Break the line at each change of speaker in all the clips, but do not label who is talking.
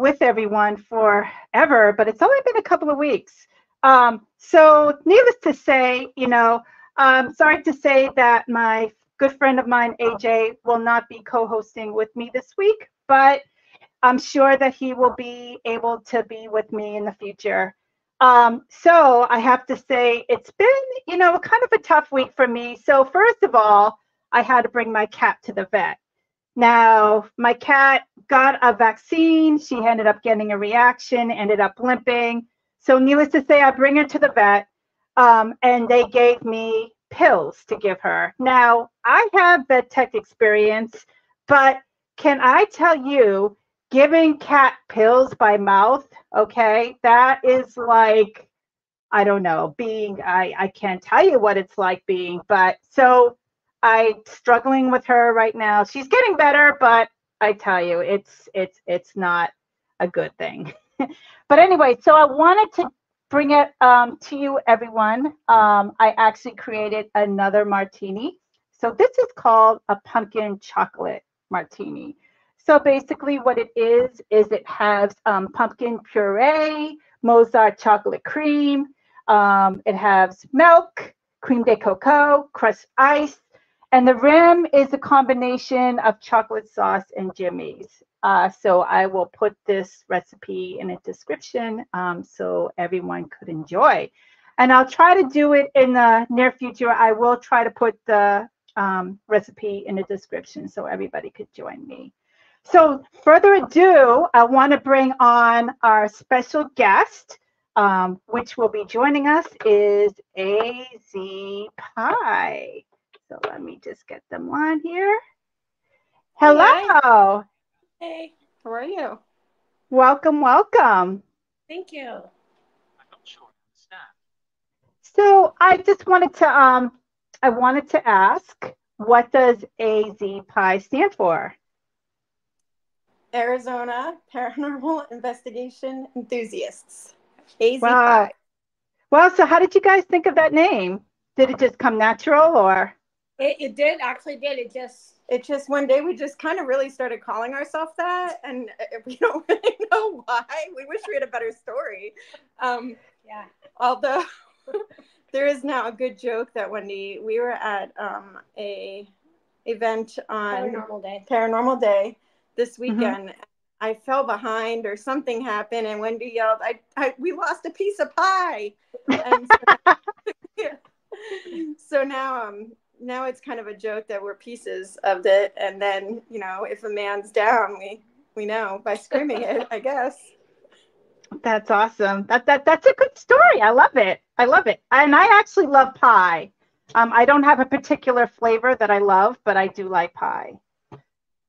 with everyone forever, but it's only been a couple of weeks. Um, so, needless to say, you know, um, sorry to say that my good friend of mine, AJ, will not be co hosting with me this week, but I'm sure that he will be able to be with me in the future. Um, so, I have to say, it's been, you know, kind of a tough week for me. So, first of all, I had to bring my cat to the vet. Now, my cat got a vaccine. She ended up getting a reaction, ended up limping. So, needless to say, I bring her to the vet, um, and they gave me pills to give her. Now, I have vet tech experience, but can I tell you, giving cat pills by mouth, okay, that is like, I don't know, being, I, I can't tell you what it's like being, but so I struggling with her right now. She's getting better, but I tell you, it's it's it's not a good thing. but anyway, so I wanted to bring it um, to you, everyone. Um, I actually created another martini. So this is called a pumpkin chocolate martini. So basically, what it is is it has um, pumpkin puree, Mozart chocolate cream. Um, it has milk, cream de cocoa, crushed ice, and the rim is a combination of chocolate sauce and jimmies. Uh, so I will put this recipe in a description um, so everyone could enjoy. And I'll try to do it in the near future. I will try to put the um, recipe in the description so everybody could join me. So further ado, I want to bring on our special guest, um, which will be joining us is AZ Pie. So let me just get them on here. Hello.
Hey, how are you?
Welcome, welcome.
Thank you.
So I just wanted to um I wanted to ask what does AZ Pi stand for?
Arizona Paranormal Investigation Enthusiasts. AZ
wow. Pi. Well, so how did you guys think of that name? Did it just come natural or?
It, it did actually did. It just it just one day we just kind of really started calling ourselves that, and we don't really know why. We wish we had a better story. Um, yeah. Although there is now a good joke that Wendy, we were at um, a event on
Paranormal Day.
Paranormal Day this mm-hmm. weekend. Mm-hmm. I fell behind or something happened, and Wendy yelled, "I, I we lost a piece of pie." And so, yeah. so now um now it's kind of a joke that we're pieces of it and then you know if a man's down we we know by screaming it i guess.
That's awesome. That that that's a good story. I love it. I love it. And i actually love pie. Um, i don't have a particular flavor that i love but i do like pie.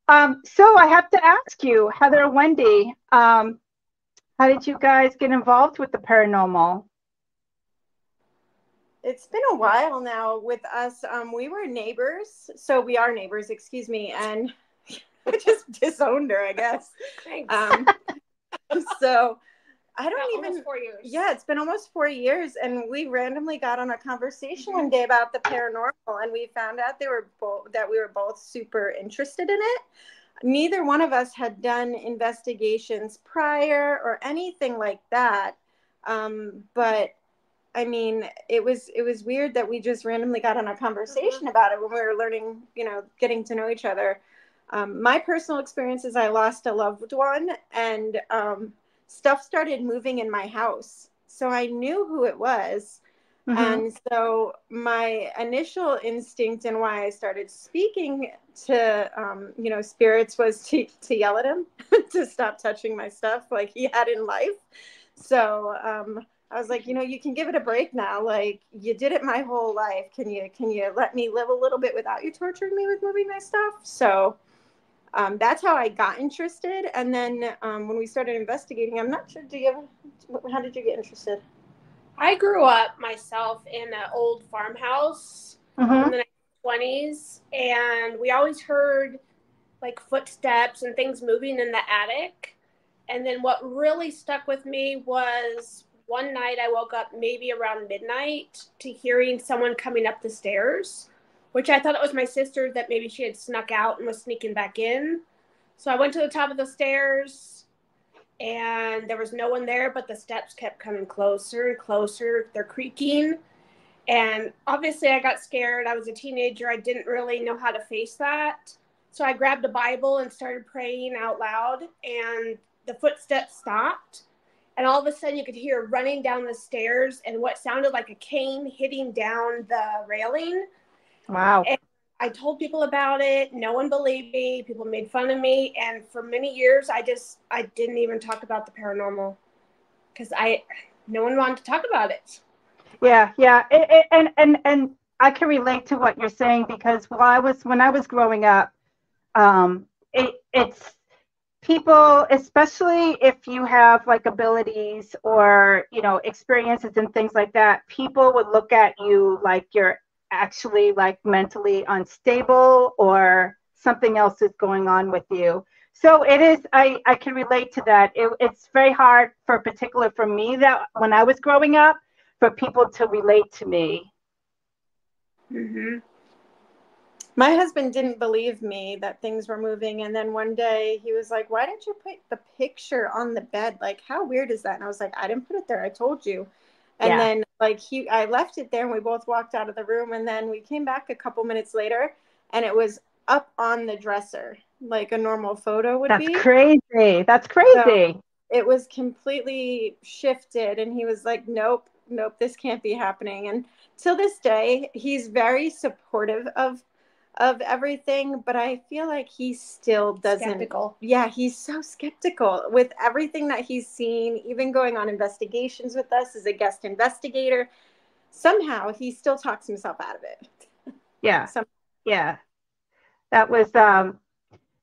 Um, so i have to ask you heather wendy um, how did you guys get involved with the paranormal
it's been a while now with us. Um, we were neighbors, so we are neighbors, excuse me, and I just disowned her, I guess.
Thanks.
Um, so I don't
yeah,
even
four years.
Yeah, it's been almost four years, and we randomly got on a conversation one day about the paranormal, and we found out they were both that we were both super interested in it. Neither one of us had done investigations prior or anything like that, um, but I mean, it was it was weird that we just randomly got on a conversation mm-hmm. about it when we were learning, you know, getting to know each other. Um, my personal experience is I lost a loved one, and um, stuff started moving in my house. So I knew who it was, Mm-hmm. And so my initial instinct and why I started speaking to um, you know spirits was to to yell at him to stop touching my stuff like he had in life. So um, I was like, you know, you can give it a break now. Like you did it my whole life. Can you can you let me live a little bit without you torturing me with moving my stuff? So um, that's how I got interested. And then um, when we started investigating, I'm not sure. Do you? How did you get interested?
I grew up myself in an old farmhouse mm-hmm. in the 20s, and we always heard like footsteps and things moving in the attic. And then what really stuck with me was one night I woke up maybe around midnight to hearing someone coming up the stairs, which I thought it was my sister that maybe she had snuck out and was sneaking back in. So I went to the top of the stairs and there was no one there, but the steps kept coming closer and closer. They're creaking. And obviously, I got scared. I was a teenager. I didn't really know how to face that. So I grabbed a Bible and started praying out loud, and the footsteps stopped and all of a sudden you could hear running down the stairs and what sounded like a cane hitting down the railing.
Wow.
And I told people about it. No one believed me. People made fun of me. And for many years, I just, I didn't even talk about the paranormal because I, no one wanted to talk about it.
Yeah. Yeah. It, it, and, and, and I can relate to what you're saying because while I was, when I was growing up, um, it, it's, people especially if you have like abilities or you know experiences and things like that people would look at you like you're actually like mentally unstable or something else is going on with you. So it is i i can relate to that. It, it's very hard for particular for me that when i was growing up for people to relate to me.
Mm-hmm my husband didn't believe me that things were moving and then one day he was like why didn't you put the picture on the bed? Like how weird is that? And i was like i didn't put it there. I told you. And yeah. then like he i left it there and we both walked out of the room and then we came back a couple minutes later and it was up on the dresser like a normal photo would
that's
be.
that's crazy. That's crazy. so
it was completely shifted and he was like nope nope this can't be happening. And till this day he's very supportive of of everything, but I feel like he still doesn't.
Skeptical.
Yeah, he's so skeptical with everything that he's seen, even going on investigations with us as a guest investigator. Somehow he still talks himself out of it.
Yeah. Yeah. That was um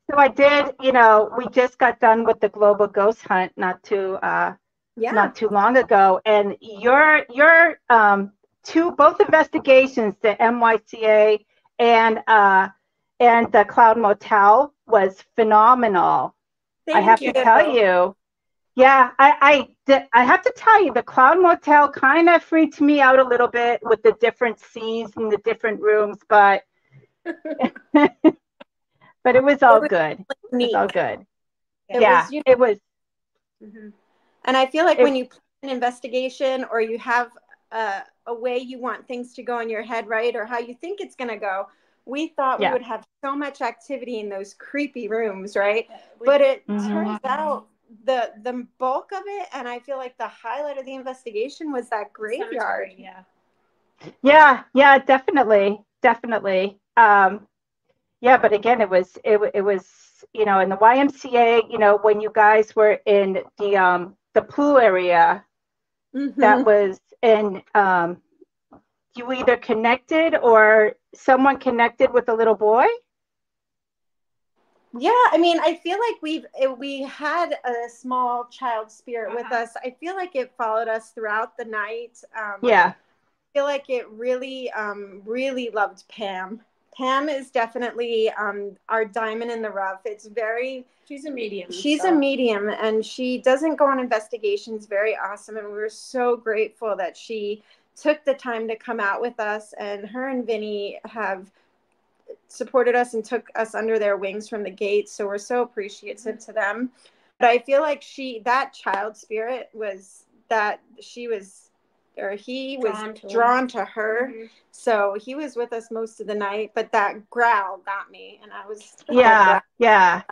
so I did, you know, we just got done with the global ghost hunt not too uh yeah. not too long ago. And your your um two both investigations, the YMCA and uh, and the Cloud Motel was phenomenal. Thank I have you. to tell you. Yeah, I I I have to tell you, the Cloud Motel kind of freaked me out a little bit with the different scenes and the different rooms, but but it was all it was good. It was all good. It yeah, was, you know, it was.
Mm-hmm. And I feel like it, when you plan an investigation or you have a, a way you want things to go in your head, right? Or how you think it's going to go. We thought yeah. we would have so much activity in those creepy rooms, right? But it mm-hmm. turns out the the bulk of it, and I feel like the highlight of the investigation was that graveyard.
Yeah.
Yeah, yeah, definitely, definitely. Um, yeah, but again, it was it, it was you know in the YMCA, you know, when you guys were in the um the pool area, mm-hmm. that was and um, you either connected or someone connected with a little boy?
Yeah i mean i feel like we've we had a small child spirit with uh-huh. us. I feel like it followed us throughout the night.
Um, yeah.
I feel like it really um, really loved pam pam is definitely um, our diamond in the rough. It's very
she's a medium
she's so. a medium and she doesn't go on investigations. Very awesome and we were so grateful that she took the time to come out with us and her and vinny have supported us and took us under their wings from the gate so we're so appreciative to them. But i feel like she that child spirit was that she was or he was drawn to, drawn to her. Mm-hmm. So he was with us most of the night, but that growl got me and I was
Yeah, yeah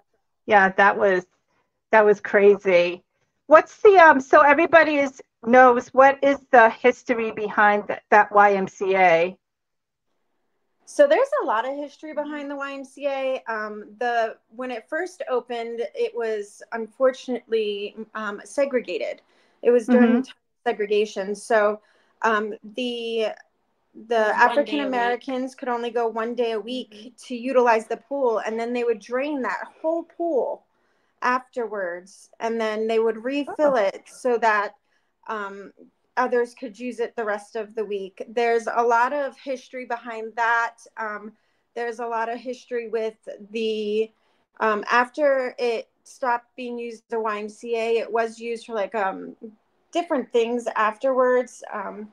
yeah that was that was crazy what's the um so everybody is knows what is the history behind that, that YMCA.
So there's a lot of history behind the YMCA. Um, the when it first opened, it was unfortunately um, segregated. It was during mm-hmm. Segregation. So um, the the African Americans could only go one day a week mm-hmm. to utilize the pool, and then they would drain that whole pool afterwards, and then they would refill oh. it so that um, others could use it the rest of the week. There's a lot of history behind that. Um, there's a lot of history with the um, after it stopped being used the YMCA, it was used for like um, different things afterwards. Um,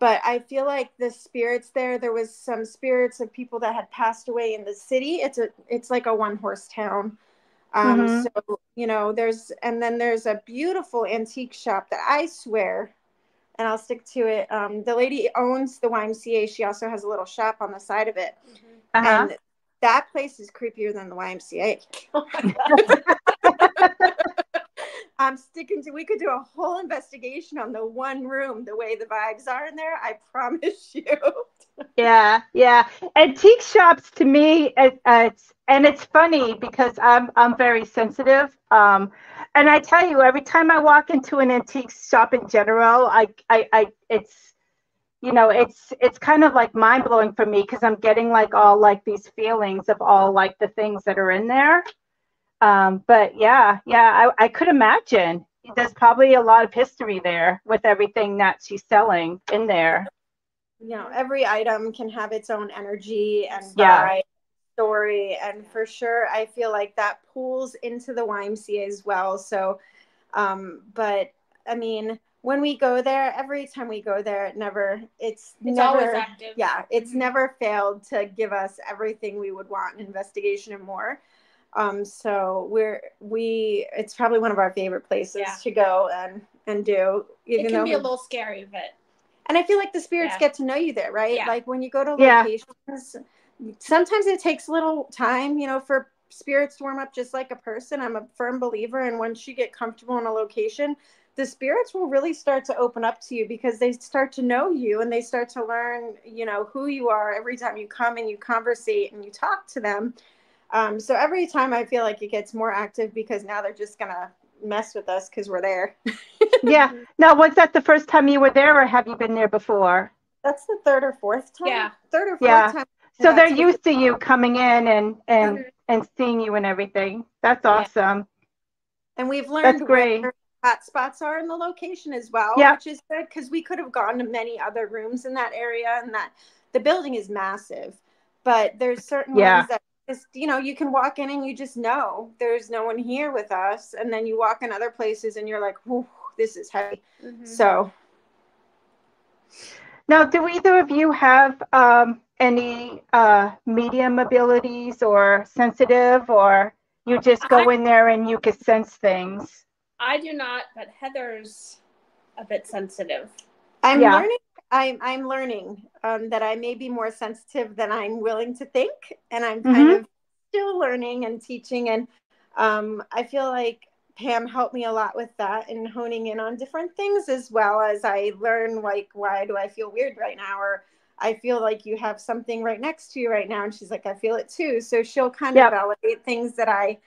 but I feel like the spirits there, there was some spirits of people that had passed away in the city. It's a, it's like a one horse town. Um, mm-hmm. So you know, there's, and then there's a beautiful antique shop that I swear, and I'll stick to it. Um, the lady owns the YMCA. She also has a little shop on the side of it, mm-hmm. uh-huh. and that place is creepier than the YMCA. Oh I'm sticking to. We could do a whole investigation on the one room, the way the vibes are in there. I promise you.
yeah, yeah. Antique shops to me, it, uh, it's and it's funny because I'm I'm very sensitive. Um, and I tell you, every time I walk into an antique shop in general, I I, I it's you know it's it's kind of like mind blowing for me because I'm getting like all like these feelings of all like the things that are in there. Um, but yeah, yeah, I, I could imagine there's probably a lot of history there with everything that she's selling in there.
You know, every item can have its own energy and yeah. story. And for sure, I feel like that pulls into the YMCA as well. So, um, but I mean, when we go there, every time we go there, it never, it's,
it's
never, yeah, it's mm-hmm. never failed to give us everything we would want in investigation and more. Um, so we're we it's probably one of our favorite places yeah. to go and and do.
Even it can be a little scary, but
and I feel like the spirits yeah. get to know you there, right? Yeah. Like when you go to locations, sometimes it takes a little time, you know, for spirits to warm up just like a person. I'm a firm believer, and once you get comfortable in a location, the spirits will really start to open up to you because they start to know you and they start to learn, you know, who you are every time you come and you conversate and you talk to them um, so every time I feel like it gets more active because now they're just gonna mess with us because we're there.
yeah. Now, was that the first time you were there, or have you been there before?
That's the third or fourth time.
Yeah,
third or fourth yeah. time.
So they're used to you coming in and and mm-hmm. and seeing you and everything. That's awesome. Yeah.
And we've learned That's great. where hot spots are in the location as well, yeah. which is good because we could have gone to many other rooms in that area, and that the building is massive. But there's certain yeah. ones that just you know you can walk in and you just know there's no one here with us. And then you walk in other places and you're like this is heavy. Mm-hmm. so.
Now do either of you have um, any uh, medium abilities or sensitive or you just go I, in there and you can sense things?
I do not but heather's a bit sensitive.
I'm yeah. learning I'm I'm learning um, that I may be more sensitive than I'm willing to think, and I'm kind mm-hmm. of still learning and teaching. And um, I feel like Pam helped me a lot with that and honing in on different things as well as I learn like why do I feel weird right now or I feel like you have something right next to you right now, and she's like I feel it too. So she'll kind yep. of validate things that I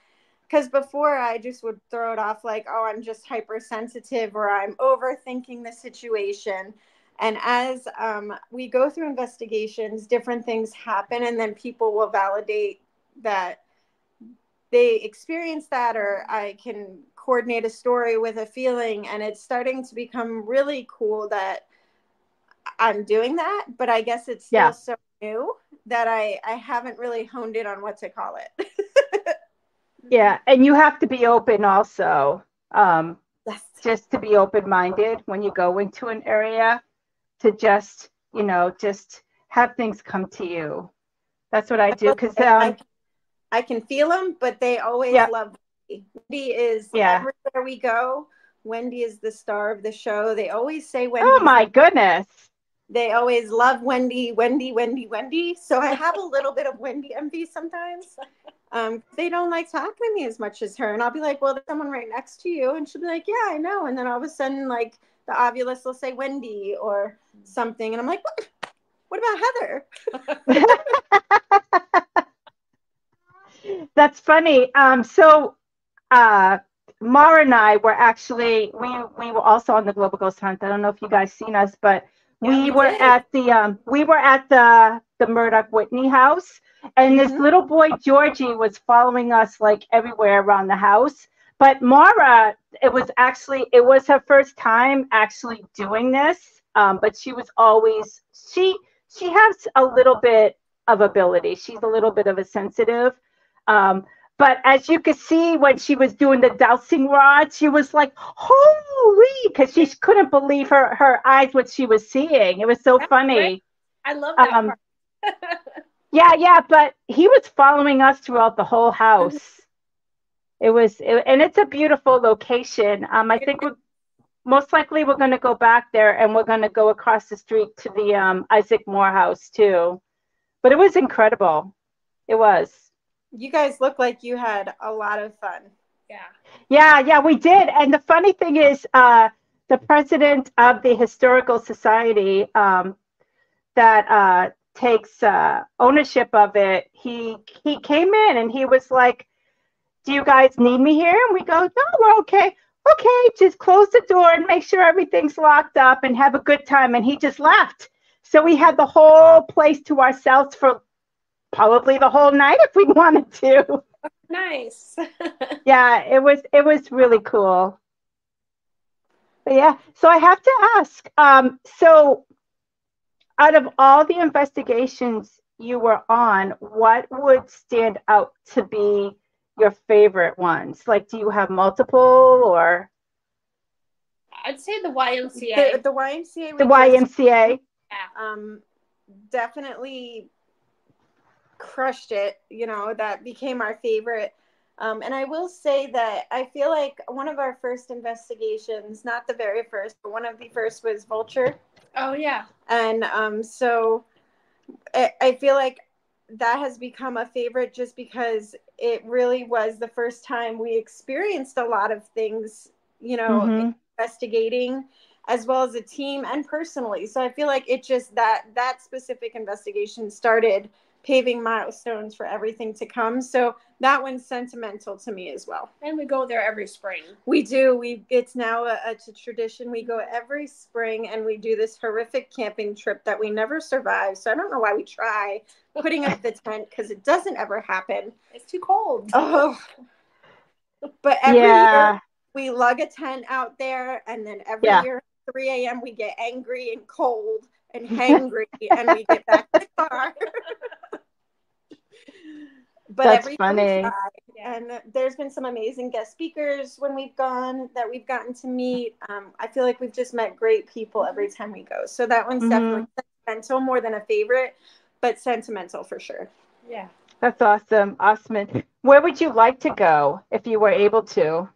because before I just would throw it off like, oh, I'm just hypersensitive or I'm overthinking the situation. And as um, we go through investigations, different things happen, and then people will validate that they experience that, or I can coordinate a story with a feeling. And it's starting to become really cool that I'm doing that, but I guess it's still yeah. so new that I, I haven't really honed in on what to call it.
yeah. And you have to be open also. Um, yes. Just to be open minded when you go into an area to just you know just have things come to you that's what i do because um,
I, can feel them but they always yeah. love wendy. wendy is yeah. everywhere we go wendy is the star of the show they always say wendy
oh my goodness
they always love wendy wendy wendy wendy so i have a little bit of wendy envy sometimes um, they don't like talking to me as much as her and i'll be like well there's someone right next to you and she'll be like yeah i know and then all of a sudden like the Ovilus will say Wendy or something, and I'm like, what? What about
Heather? That's funny. Um, so uh, Mara and I were actually we we were also on the Global Ghost Hunt. I don't know if you guys seen us, but we, we were did. at the um we were at the the Murdock Whitney house, and this mm-hmm. little boy Georgie was following us like everywhere around the house. But Mara, it was actually it was her first time actually doing this. Um, but she was always she she has a little bit of ability. She's a little bit of a sensitive. Um, but as you could see when she was doing the dowsing rod, she was like, holy, because she couldn't believe her, her eyes, what she was seeing. It was so That's funny. Great.
I love that um,
yeah, yeah, but he was following us throughout the whole house. It was, it, and it's a beautiful location. Um, I think we're, most likely we're going to go back there and we're going to go across the street to the um, Isaac Moore house too. But it was incredible. It was.
You guys look like you had a lot of fun.
Yeah.
Yeah, yeah, we did. And the funny thing is, uh, the president of the Historical Society um, that uh, takes uh, ownership of it, he he came in and he was like, "Do you guys need me here?" And we go, "No, we're okay." Okay, just close the door and make sure everything's locked up and have a good time. And he just left. So we had the whole place to ourselves for probably the whole night if we wanted to.
Nice.
yeah, it was it was really cool. But yeah, so I have to ask. Um, so out of all the investigations you were on, what would stand out to be your favorite ones? Like, do you have multiple or?
I'd say the YMCA.
The, the YMCA.
The YMCA.
Yeah.
Um, definitely crushed it. You know, that became our favorite. Um, and I will say that I feel like one of our first investigations, not the very first, but one of the first was Vulture.
Oh, yeah.
And um, so I, I feel like that has become a favorite just because it really was the first time we experienced a lot of things, you know, mm-hmm. investigating as well as a team and personally. So I feel like it just that that specific investigation started paving milestones for everything to come. So that one's sentimental to me as well.
And we go there every spring.
We do. We it's now a, a tradition. We go every spring and we do this horrific camping trip that we never survive. So I don't know why we try putting up the tent because it doesn't ever happen.
It's too cold.
Oh. But every yeah. year we lug a tent out there and then every yeah. year 3 a.m. we get angry and cold and hangry and we get back to the car. but
That's funny.
And there's been some amazing guest speakers when we've gone that we've gotten to meet. Um, I feel like we've just met great people every time we go. So that one's mm-hmm. definitely sentimental more than a favorite, but sentimental for sure.
Yeah.
That's awesome. Awesome. Where would you like to go if you were able to?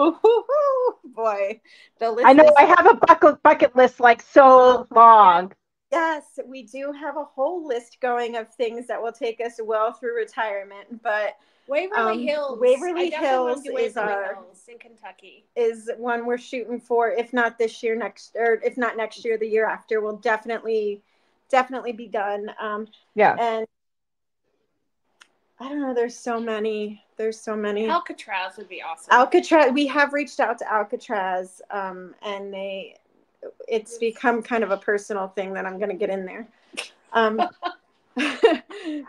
Ooh, boy,
the list. I know is- I have a bucket bucket list like so long.
Yes, we do have a whole list going of things that will take us well through retirement, but
Waverly um, Hills.
Waverly Hills Waverly is our
Hills in Kentucky.
Is one we're shooting for. If not this year, next or if not next year, the year after, we'll definitely, definitely be done. Um,
yeah.
And I don't know. There's so many. There's so many.
Alcatraz would be awesome.
Alcatraz. We have reached out to Alcatraz, um, and they it's become kind of a personal thing that I'm going to get in there. Um,
I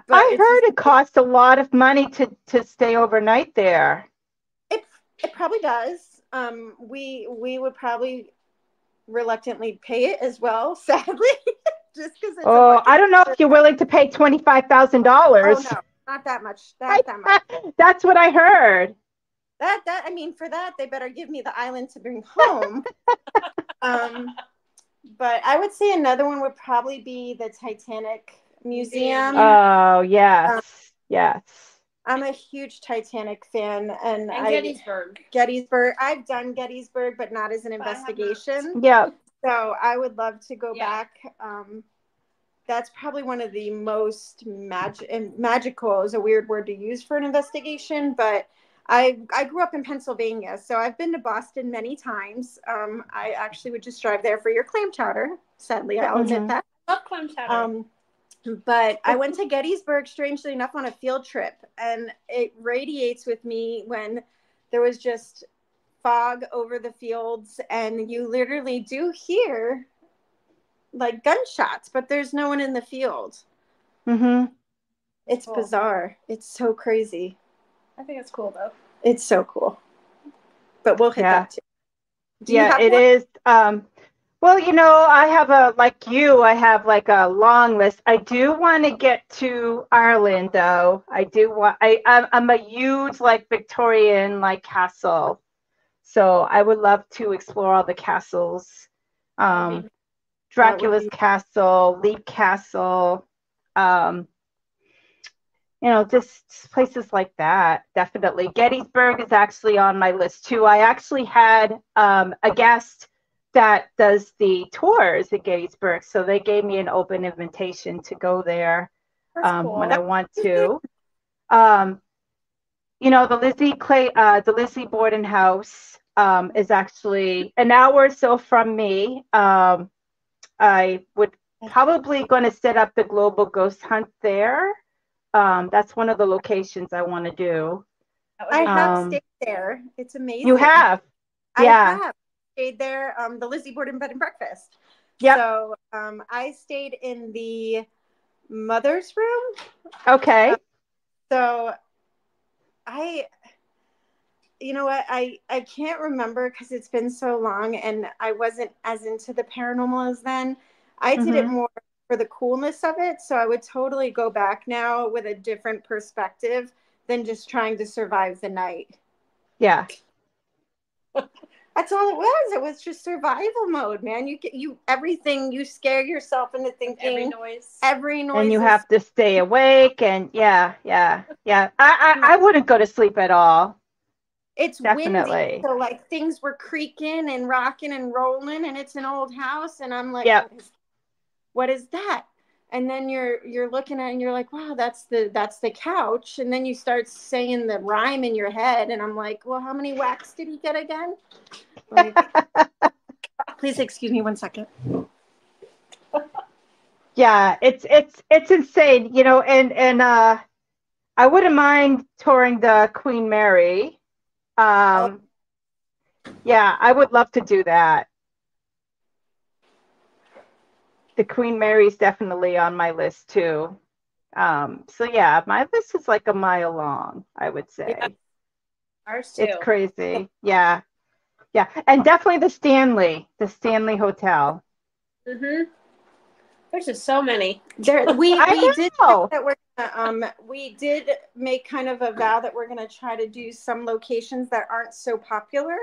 heard just, it costs a lot of money to to stay overnight there.
It it probably does. Um, we we would probably reluctantly pay it as well, sadly, just because.
Oh, I don't know if you're willing to pay twenty five thousand dollars.
Oh no, not that much. That, that much.
That's what I heard.
That that I mean, for that they better give me the island to bring home. um, but I would say another one would probably be the Titanic Museum.
Oh yes, um, yes.
I'm a huge Titanic fan, and,
and I, Gettysburg.
Gettysburg. I've done Gettysburg, but not as an investigation.
Yeah.
So I would love to go yeah. back. Um, that's probably one of the most magic and magical is a weird word to use for an investigation, but I I grew up in Pennsylvania, so I've been to Boston many times. Um, I actually would just drive there for your clam chowder. Sadly, I'll
Mhm.
admit that.
Love clam chowder.
Um, but I went to Gettysburg, strangely enough, on a field trip, and it radiates with me when there was just fog over the fields, and you literally do hear like gunshots, but there's no one in the field.
Mm-hmm.
It's
Cool.
bizarre. It's so crazy.
I think it's cool though.
It's so cool. But we'll hit
Yeah.
that too. Do
Yeah,
have
it
one?
is. Um, well, you know, I have a like you. I have like a long list. I do want to get to Ireland, though. I do want. I I'm, I'm a huge like Victorian like castle, so I would love to explore all the castles. Um, Dracula's
be-
castle, Leap Castle. Um, you know, just places like that. Definitely. Gettysburg is actually on my list too. I actually had um, a guest that does the tours at Gettysburg, so they gave me an open invitation to go there um,
cool.
when I want to. Um, you know, the Lizzie Clay, uh, the Lizzie Borden House um, is actually an hour or so from me. Um, I would probably going to set up the global ghost hunt there. Um, that's one of the locations I want to do.
I have
Um,
stayed there. It's amazing.
You have,
I
yeah.
have stayed there. Um, the Lizzie Borden Bed and Breakfast.
Yeah.
So um, I stayed in the mother's room.
okay.
So I, you know what, I I can't remember because it's been so long, and I wasn't as into the paranormal as then. I did it
Mhm.
more for the coolness of it. So I would totally go back now with a different perspective than just trying to survive the night.
Yeah.
That's all it was. It was just survival mode, man. You get you everything. You scare yourself into thinking
every noise,
every,
noise.
noise.
and you
is-
have to stay awake and yeah yeah yeah i i, I wouldn't go to sleep at all
it's
definitely.
windy, so like things were creaking and rocking and rolling, and it's an old house, and I'm like,
Yep.
what, is, what is that? And then you're you're looking at it and you're like, wow, that's the that's the couch, and then you start saying the rhyme in your head, and I'm like, well, how many whacks did he get again? Like, please excuse me one second.
yeah it's it's it's insane you know and and uh i wouldn't mind touring the queen mary um yeah i would love to do that the queen mary's definitely on my list too um so yeah my list is like a mile long i would say
Yeah. Ours too.
it's crazy yeah yeah and definitely the stanley the stanley hotel
Mm-hmm. There's just so many.
There, we
I
we did
know.
that we're gonna, um we did make kind of a vow that we're gonna try to do some locations that aren't so popular.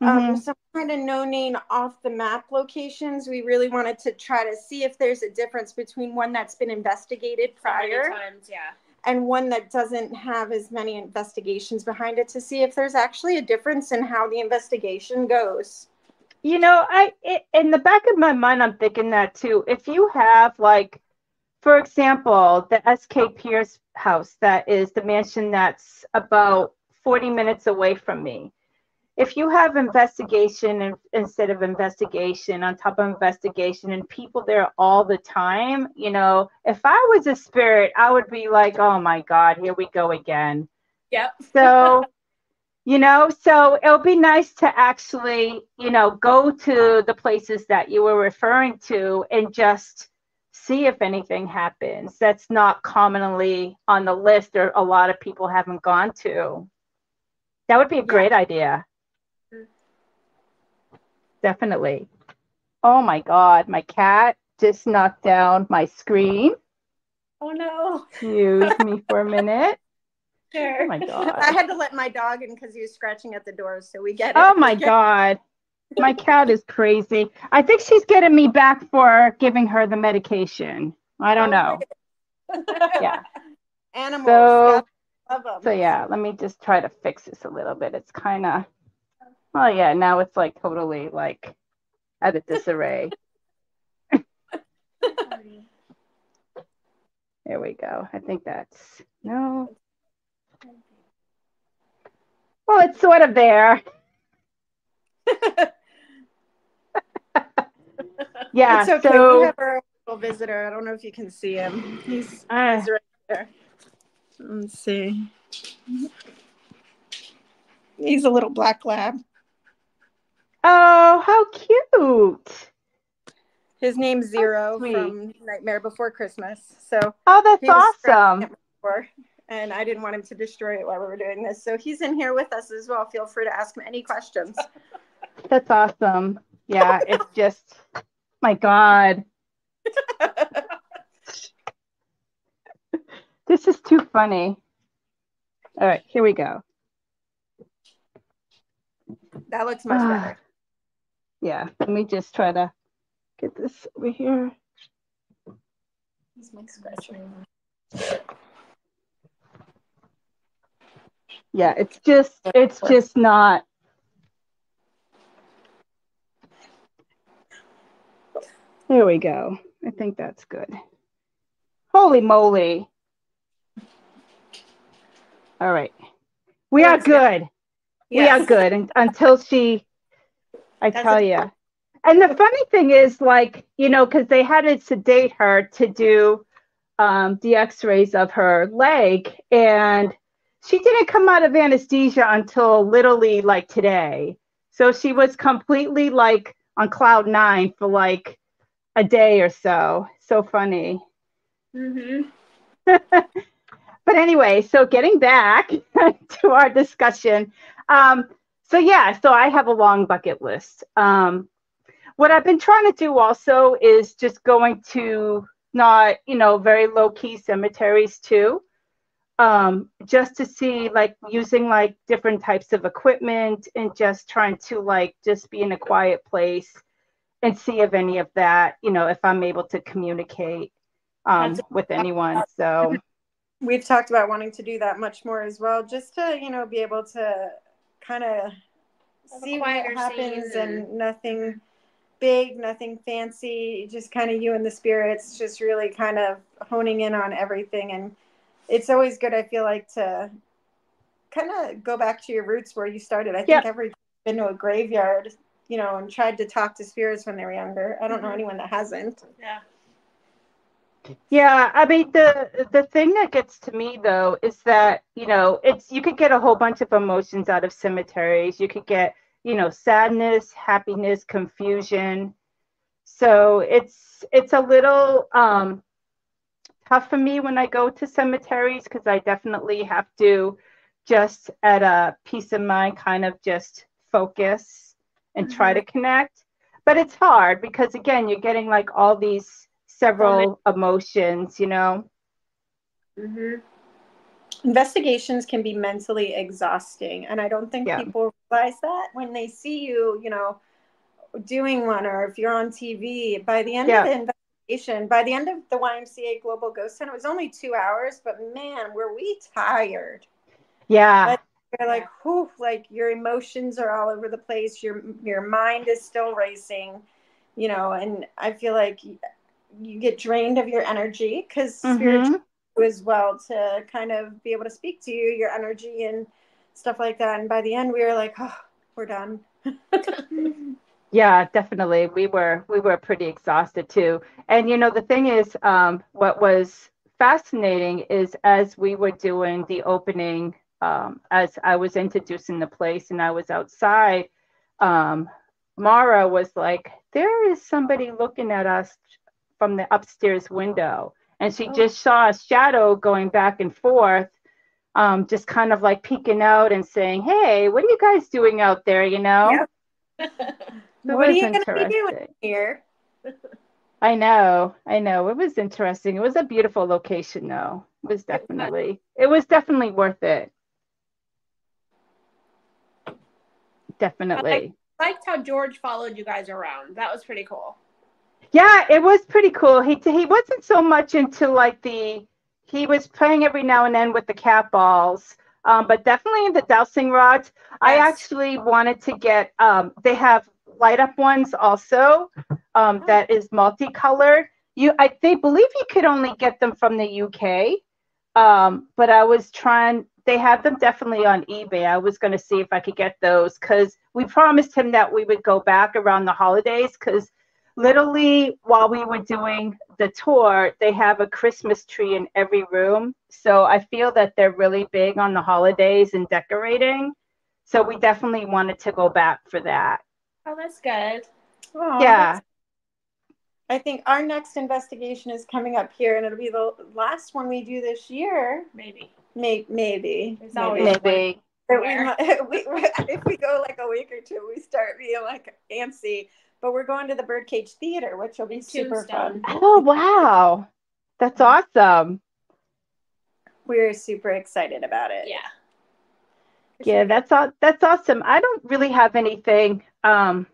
Um,
Mhm.
some kind of no name off the map locations. We really wanted to try to see if there's a difference between one that's been investigated
So
prior
times, yeah.
and one that doesn't have as many investigations behind it to see if there's actually a difference in how the investigation goes.
You know, I it, in the back of my mind, I'm thinking that too. If you have like, for example, the S.K. Pierce house, that is the mansion that's about 40 minutes away from me. If you have investigation in, instead of investigation on top of investigation and people there all the time, you know, if I was a spirit, I would be like, oh my God, here we go again.
Yep.
So, you know, so it'll be nice to actually, you know, go to the places that you were referring to and just see if anything happens that's not commonly on the list or a lot of people haven't gone to. That would be a great idea. Definitely. Oh my God, my cat just knocked down my screen.
Oh no.
Excuse me for a minute.
Sure.
Oh my God.
I had to let my dog in because he was scratching at the door, so we get it.
Oh my God. My cat is crazy. I think she's getting me back for giving her the medication. I don't know. Yeah.
Animals.
So,
love them.
so yeah, let me just try to fix this a little bit. It's kind of, oh yeah, now it's like totally like at a disarray. There we go. I think that's, no. Well, it's sort of there. yeah.
It's okay.
So
we have our little visitor. I don't know if you can see him. He's,
uh,
he's right there. Let's see. He's a little black lab.
Oh, how cute.
His name's Zero from Nightmare Before Christmas. So
Oh, that's awesome.
before, and I didn't want him to destroy it while we were doing this. So he's in here with us as well. Feel free to ask him any questions.
That's awesome. Yeah, it's just my God. This is too funny. All right, here we go.
that looks much better.
Yeah, let me just try to get this over here.
He's my scratcher.
Yeah, it's just it's just not There we go. I think that's good. Holy moly. All right. We are
Yes,
good. We are good un- until she I
That's
tell you. And the funny thing is like, you know, cuz they had to sedate her to do um, the x-rays of her leg and she didn't come out of anesthesia until literally like today. So she was completely like on cloud nine for like a day or so. So funny.
Mm-hmm.
but anyway, so getting back to our discussion. Um, so yeah, so I have a long bucket list. Um, what I've been trying to do also is just going to not, you know, very low key cemeteries too. Um, just to see like using like different types of equipment and just trying to like just be in a quiet place and see if any of that, you know, if I'm able to communicate um, with anyone. So
We've talked about wanting to do that much more as well, just to you know be able to kind of see what happens
scene
and nothing big, nothing fancy, just kind of you and the spirits, just really kind of honing in on everything. And it's always good, I feel like, to kind of go back to your roots where you started. I think
Yeah.
everybody's been to a graveyard, you know, and tried to talk to spirits when they were younger. I don't know
Mhm.
anyone that hasn't.
Yeah.
Yeah, I mean the the thing that gets to me though is that, you know, it's you could get a whole bunch of emotions out of cemeteries. You could get, you know, sadness, happiness, confusion. So it's it's a little um tough for me when I go to cemeteries because I definitely have to just at a peace of mind kind of just focus and try to connect. But it's hard because again, you're getting like all these several emotions, you know.
Mm-hmm.
investigations can be mentally exhausting and i don't think
Yeah.
people realize that when they see you you know doing one or if you're on tv by the end
Yeah.
of the investigation by the end of the ymca global ghost hunt it was only two hours but man were we tired
Yeah.
you're like whew, like your emotions are all over the place your your mind is still racing you know and i feel like you, get drained of your energy because spiritual
Mhm.
as well to kind of be able to speak to you, your energy and stuff like that. And by the end, we were like, oh, we're done.
Yeah, definitely. We were we were pretty exhausted too. And you know, the thing is, um, what was fascinating is as we were doing the opening, um, as I was introducing the place and I was outside, um, Mara was like, "There is somebody looking at us from the upstairs window," and she
Oh.
just saw a shadow going back and forth. Um, just kind of like peeking out and saying, "Hey, what are you guys doing out there?" You know.
What are you going to be doing here?
I know, I know. It was interesting. It was a beautiful location, though. It was definitely, it was definitely worth it. Definitely.
I liked how George followed you guys around. That was pretty cool.
Yeah, it was pretty cool. He he wasn't so much into like the he was playing every now and then with the cat balls, um, but definitely the dowsing rods. I actually wanted to get. Um, they have light up ones also um, that is multicolored. You, I they believe you could only get them from the UK, um, but I was trying they had them definitely on eBay. I was going to see if I could get those because we promised him that we would go back around the holidays because literally while we were doing the tour, they have a Christmas tree in every room. So I feel that they're really big on the holidays and decorating. So we definitely wanted to go back for that.
Oh, that's good.
Oh,
yeah.
that's- I think our next investigation is coming up here, and it'll be the last one we do this year.
Maybe.
May- maybe.
It's
maybe.
always-
Maybe.
But we, we, if we go like a week or two, we start being like antsy. But we're going to the Birdcage Theater, which will be
In
super
Tombstone.
fun.
Oh, wow. That's awesome.
We're super excited about it.
Yeah.
Yeah, that's aw- that's awesome. I don't really have anything. Um,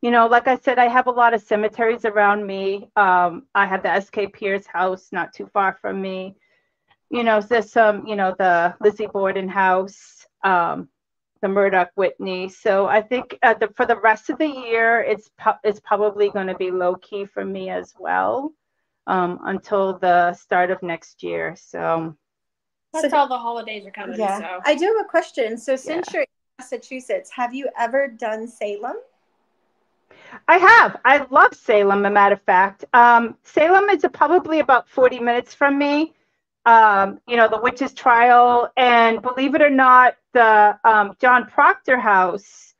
you know, like I said, I have a lot of cemeteries around me. Um, I have the S.K. Pierce house not too far from me. You know, there's some, you know, the Lizzie Borden house, um, the Murdock Whitney. So I think uh, the, for the rest of the year, it's po- it's probably going to be low key for me as well um, until the start of next year. So.
That's
So-
all the holidays are coming.
Yeah.
So
I do have a question. So since you're in Massachusetts, have you ever done Salem?
I have. I love Salem, a matter of fact. Um, Salem is probably about 40 minutes from me. Um, you know, the witch's trial, and believe it or not, the um, John Proctor house.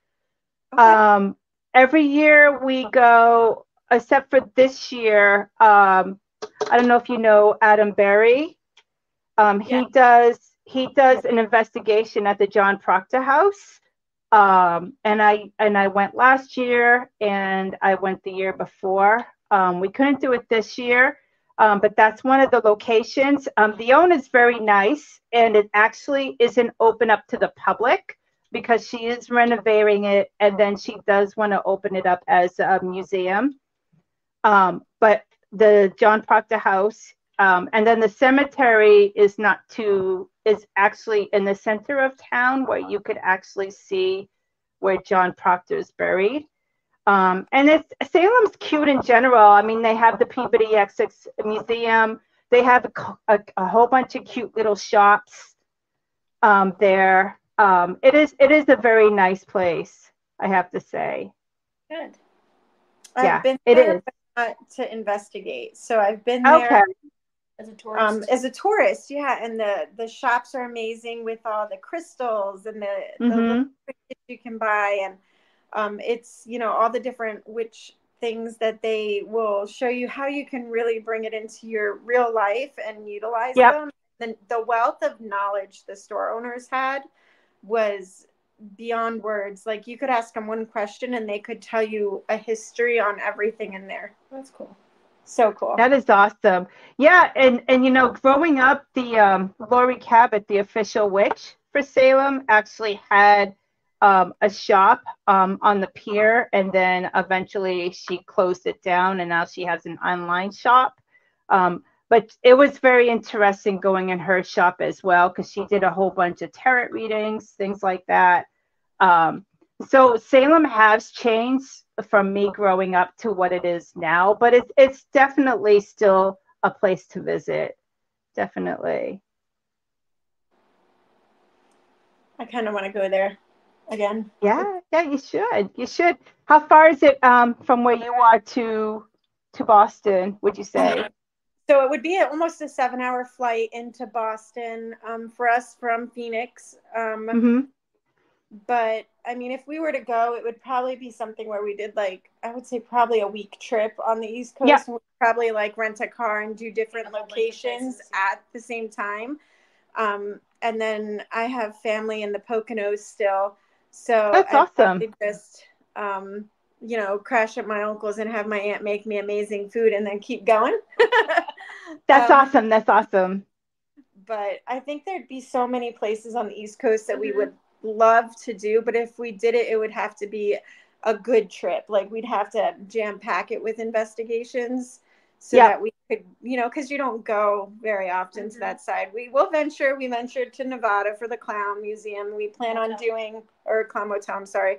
Okay.
Um, every year we go, except for this year. Um, I don't know if you know Adam Berry. Um, he
Yeah.
does he does an investigation at the John Proctor house. Um, and I and I went last year and I went the year before. Um, we couldn't do it this year, um, but that's one of the locations. Um, the is very nice, and it actually isn't open up to the public because she is renovating it, and then she does want to open it up as a museum. Um, but the John Proctor House, um, and then the cemetery is not too is actually in the center of town where you could actually see where John Proctor is buried. Um, and it's Salem's cute in general. I mean, they have the Peabody Essex Museum. They have a, a, a whole bunch of cute little shops um, there. Um, it is it is a very nice place, I have to say.
good.
I've
yeah,
been
it
there
is.
but not to investigate. So I've been there
Okay.
As a tourist.
um, as a tourist, yeah, and the the shops are amazing with all the crystals and the, the
Mhm.
little trinkets you can buy, and um, it's you know all the different witch things that they will show you how you can really bring it into your real life and utilize
Yep.
them. The, the wealth of knowledge the store owners had was beyond words. Like you could ask them one question and they could tell you a history on everything in there.
That's cool.
So cool.
That is awesome. Yeah, and and you know, growing up, the um, Laurie Cabot, the official witch for Salem, actually had um, a shop um, on the pier, and then eventually she closed it down, and now she has an online shop. Um, but it was very interesting going in her shop as well because she did a whole bunch of tarot readings, things like that. Um, so Salem has changed from me growing up to what it is now, but it's it's definitely still a place to visit. Definitely.
I kind of want to go there again.
Yeah, yeah, you should. You should. How far is it um, from where you are to to Boston? Would you say?
So it would be almost a seven hour flight into Boston um, for us from Phoenix. Um,
hmm
But I mean, if we were to go, it would probably be something where we did like, I would say probably a week trip on the East Coast.
Yeah.
And we'd probably like rent a car and do different locations at the same time. Um, and then I have family in the Poconos still. So
That's
I'd
awesome.
probably Just, um, you know, crash at my uncle's and have my aunt make me amazing food and then keep going.
That's
Um,
awesome. That's awesome.
but I think there'd be so many places on the East Coast that we
Mhm.
would love to do. But if we did it, it would have to be a good trip. Like we'd have to jam pack it with investigations so
Yeah.
that we could, you know, because you don't go very often to
Mhm.
that side. We will venture. We ventured to Nevada for the Clown Museum. We plan on doing, or Clown Motel, I'm sorry.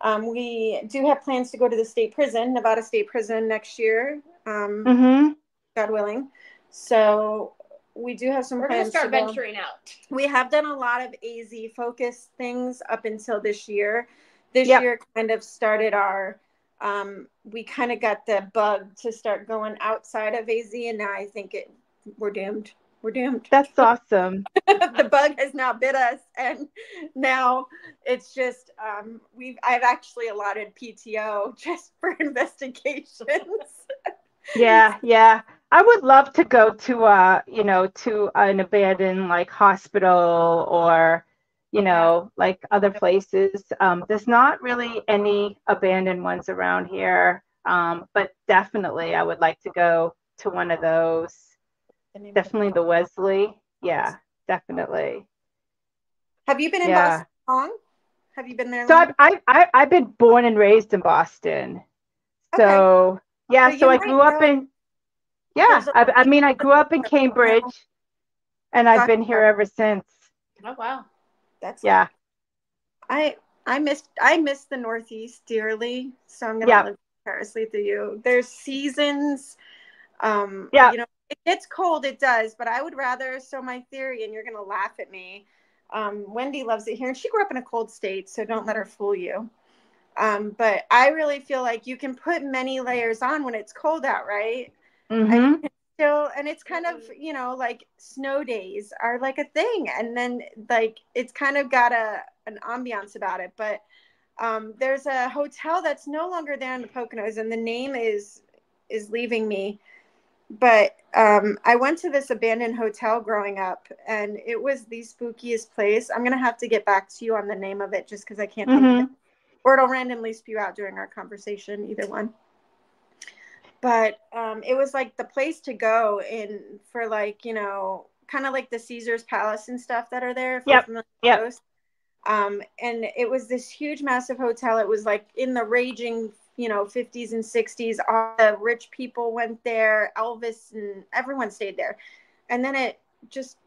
Um, we do have plans to go to the state prison, Nevada State Prison next year. Um,
hmm
God willing. So we do have some
We're gonna start
to
venturing out.
We have done a lot of AZ focused things up until this year. This
Yep.
year kind of started our um, we kind of got the bug to start going outside of AZ and now I think it we're doomed. We're doomed.
That's awesome.
the bug has now bit us and now it's just um, we've I've actually allotted PTO just for investigations.
Yeah, yeah. I would love to go to uh, you know, to an abandoned like hospital or, you know, like other places. Um, there's not really any abandoned ones around here. Um, but definitely I would like to go to one of those. Definitely the Wesley. Yeah, definitely.
Have you been in
Yeah.
Boston long? Have you been there
So
long?
I've, I, I, I've been born and raised in Boston. So, yeah,
So
so I grew up
know-
in, yeah,
I, a-
I, I mean, I grew up in Cambridge and I've been here ever since.
Oh wow.
That's
Yeah.
I I missed I miss the Northeast dearly, so I'm gonna
Yeah.
live vicariously through you. There's seasons. Um,
Yeah.
you know, it gets cold, it does, but I would rather. So my theory, and you're gonna laugh at me. Um, Wendy loves it here, and she grew up in a cold state, so don't let her fool you. Um, but I really feel like you can put many layers on when it's cold out, right?
hmm
still and it's kind of you know like snow days are like a thing. And then like it's kind of got a an ambiance about it. But um there's a hotel that's no longer there in the poconos and the name is is leaving me. But um i went to this abandoned hotel growing up and it was the spookiest place. I'm gonna have to get back to you on the name of it just because i can't think of it. Or it'll randomly spew out during our conversation either one but um, it was like the place to go in for like you know kind of like the caesar's palace and stuff that are there
Yep, yep.
um, and it was this huge massive hotel. It was like in the raging you know 50s and 60s all the rich people went there. Elvis and everyone stayed there. And then it just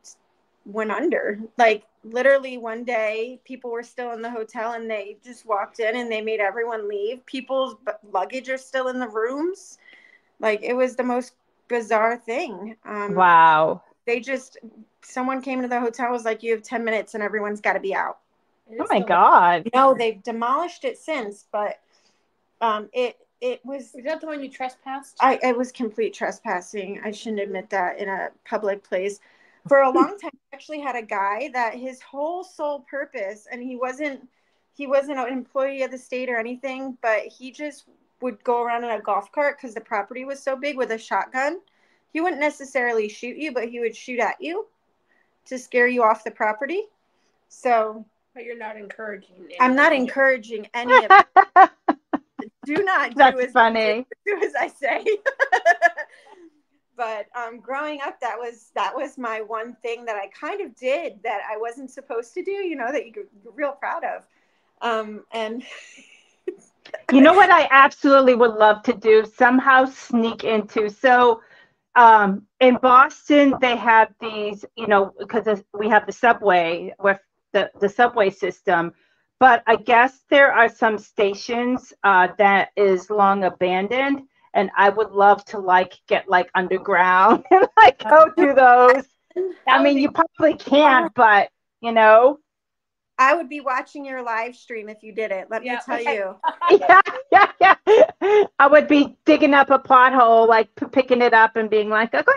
went under. Like literally one day people were still in the hotel and they just walked in and they made everyone leave. People's luggage are still in the rooms like it was the most bizarre thing um
Wow.
they just someone came into the hotel was like you have 10 minutes and everyone's got to be out
It
Oh my
still-
God.
no they've demolished it since but um it it was
Is that the one you trespassed?
I it was complete trespassing. I shouldn't admit that in a public place. For a long time, I actually had a guy that his whole sole purpose, and he wasn't he wasn't an employee of the state or anything, but he just would go around in a golf cart because the property was so big with a shotgun. He wouldn't necessarily shoot you, but he would shoot at you to scare you off the property. So
but you're not encouraging.
I'm not encouraging any of it. Do not do
That's
as
funny.
do as I say. but um, growing up, that was that was my one thing that I kind of did that I wasn't supposed to do. You know that you- you're real proud of. Um, and
You know what I absolutely would love to do? Somehow sneak into. So um, in Boston, they have these, you know, because we have the subway, with the, the subway system. But I guess there are some stations uh, that is long abandoned. And I would love to like get like underground and like go through those. I mean, you probably can't, but you know,
I would be watching your live stream if you did it. Let
Yeah.
me tell you.
yeah, yeah, yeah. I would be digging up a pothole, like p- picking it up and being like, okay,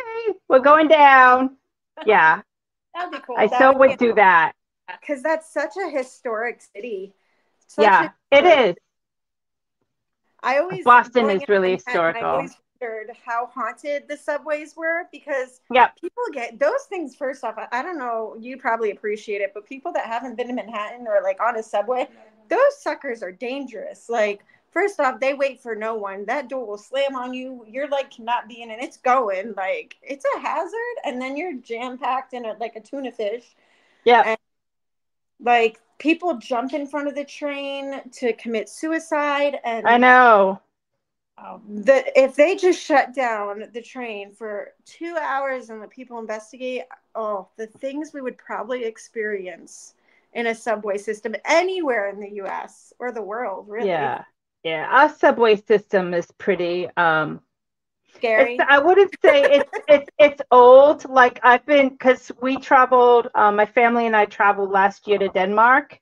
we're going down. Yeah,
That would be cool.
I
that
so
would
would
be-
do that.
because that's such a historic city. Such
Yeah,
a-
it is.
I always
Boston is really
in Manhattan, I
historical.
always wondered how haunted the subways were because
yeah,
people get those things. First off, I, don't know, you probably appreciate it, but people that haven't been to Manhattan or like on a subway, those suckers are dangerous. Like, first off, they wait for no one. That door will slam on you. You're like cannot be in it. It's going like it's a hazard, and then you're jam packed in it like a tuna fish.
Yeah,
Like people jump in front of the train to commit suicide, and
I know.
Wow.
the if they just shut down the train for two hours and let people investigate, oh, the things we would probably experience in a subway system anywhere in the U.S. or the world, really.
Yeah, yeah. Our subway system is pretty. Um,
Scary.
I wouldn't say it's it's it's old. Like I've been because we traveled. Um, my family and I traveled last year to Denmark,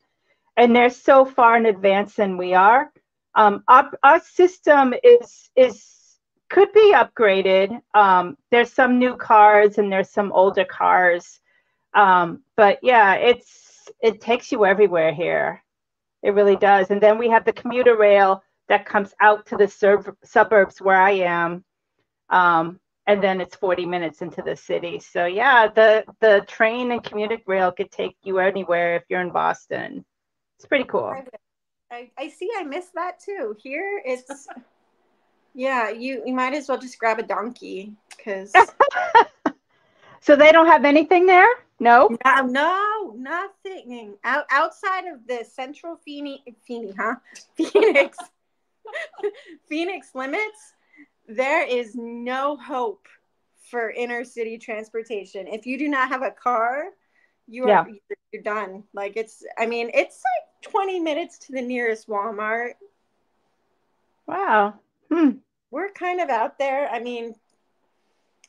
and they're so far in advance than we are. Um, our our system is is could be upgraded. Um, there's some new cars and there's some older cars, um, but yeah, it's it takes you everywhere here. It really does. And then we have the commuter rail that comes out to the sur- suburbs where I am um, and then it's 40 minutes into the city. So yeah, the the train and commuter rail could take you anywhere if you're in Boston. It's pretty cool.
I, I see. I missed that too. Here it's yeah. You you might as well just grab a donkey because.
so they don't have anything there. No.
No, no nothing. Out, outside of the central Phoenix, Phoenix, huh? Phoenix, Phoenix limits there is no hope for inner city transportation. If you do not have a car, you are yeah. you're done. Like it's I mean, it's like 20 minutes to the nearest Walmart.
Wow. Hmm.
We're kind of out there. I mean,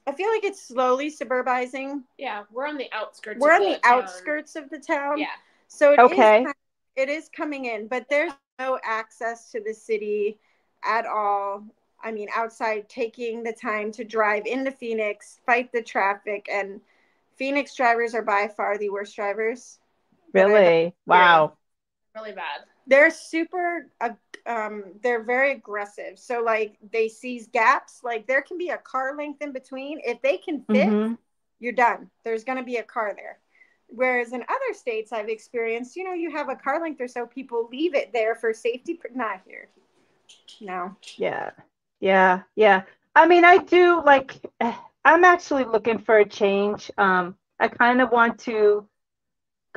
I feel like it's slowly suburbizing.
Yeah, we're on the outskirts.
We're on the, the outskirts of the town.
Yeah.
So it
okay.
Is, it is coming in, but there's no access to the city at all. I mean, outside taking the time to drive into Phoenix, fight the traffic, and Phoenix drivers are by far the worst drivers.
Really? Wow.
Really bad.
They're super. Uh, um, they're very aggressive. So like they seize gaps. Like there can be a car length in between. If they can fit, mm-hmm. you're done. There's going to be a car there. Whereas in other states, I've experienced, you know, you have a car length or so, people leave it there for safety. Not here. No.
Yeah. Yeah, yeah. I mean, I do like. I'm actually looking for a change. Um, I kind of want to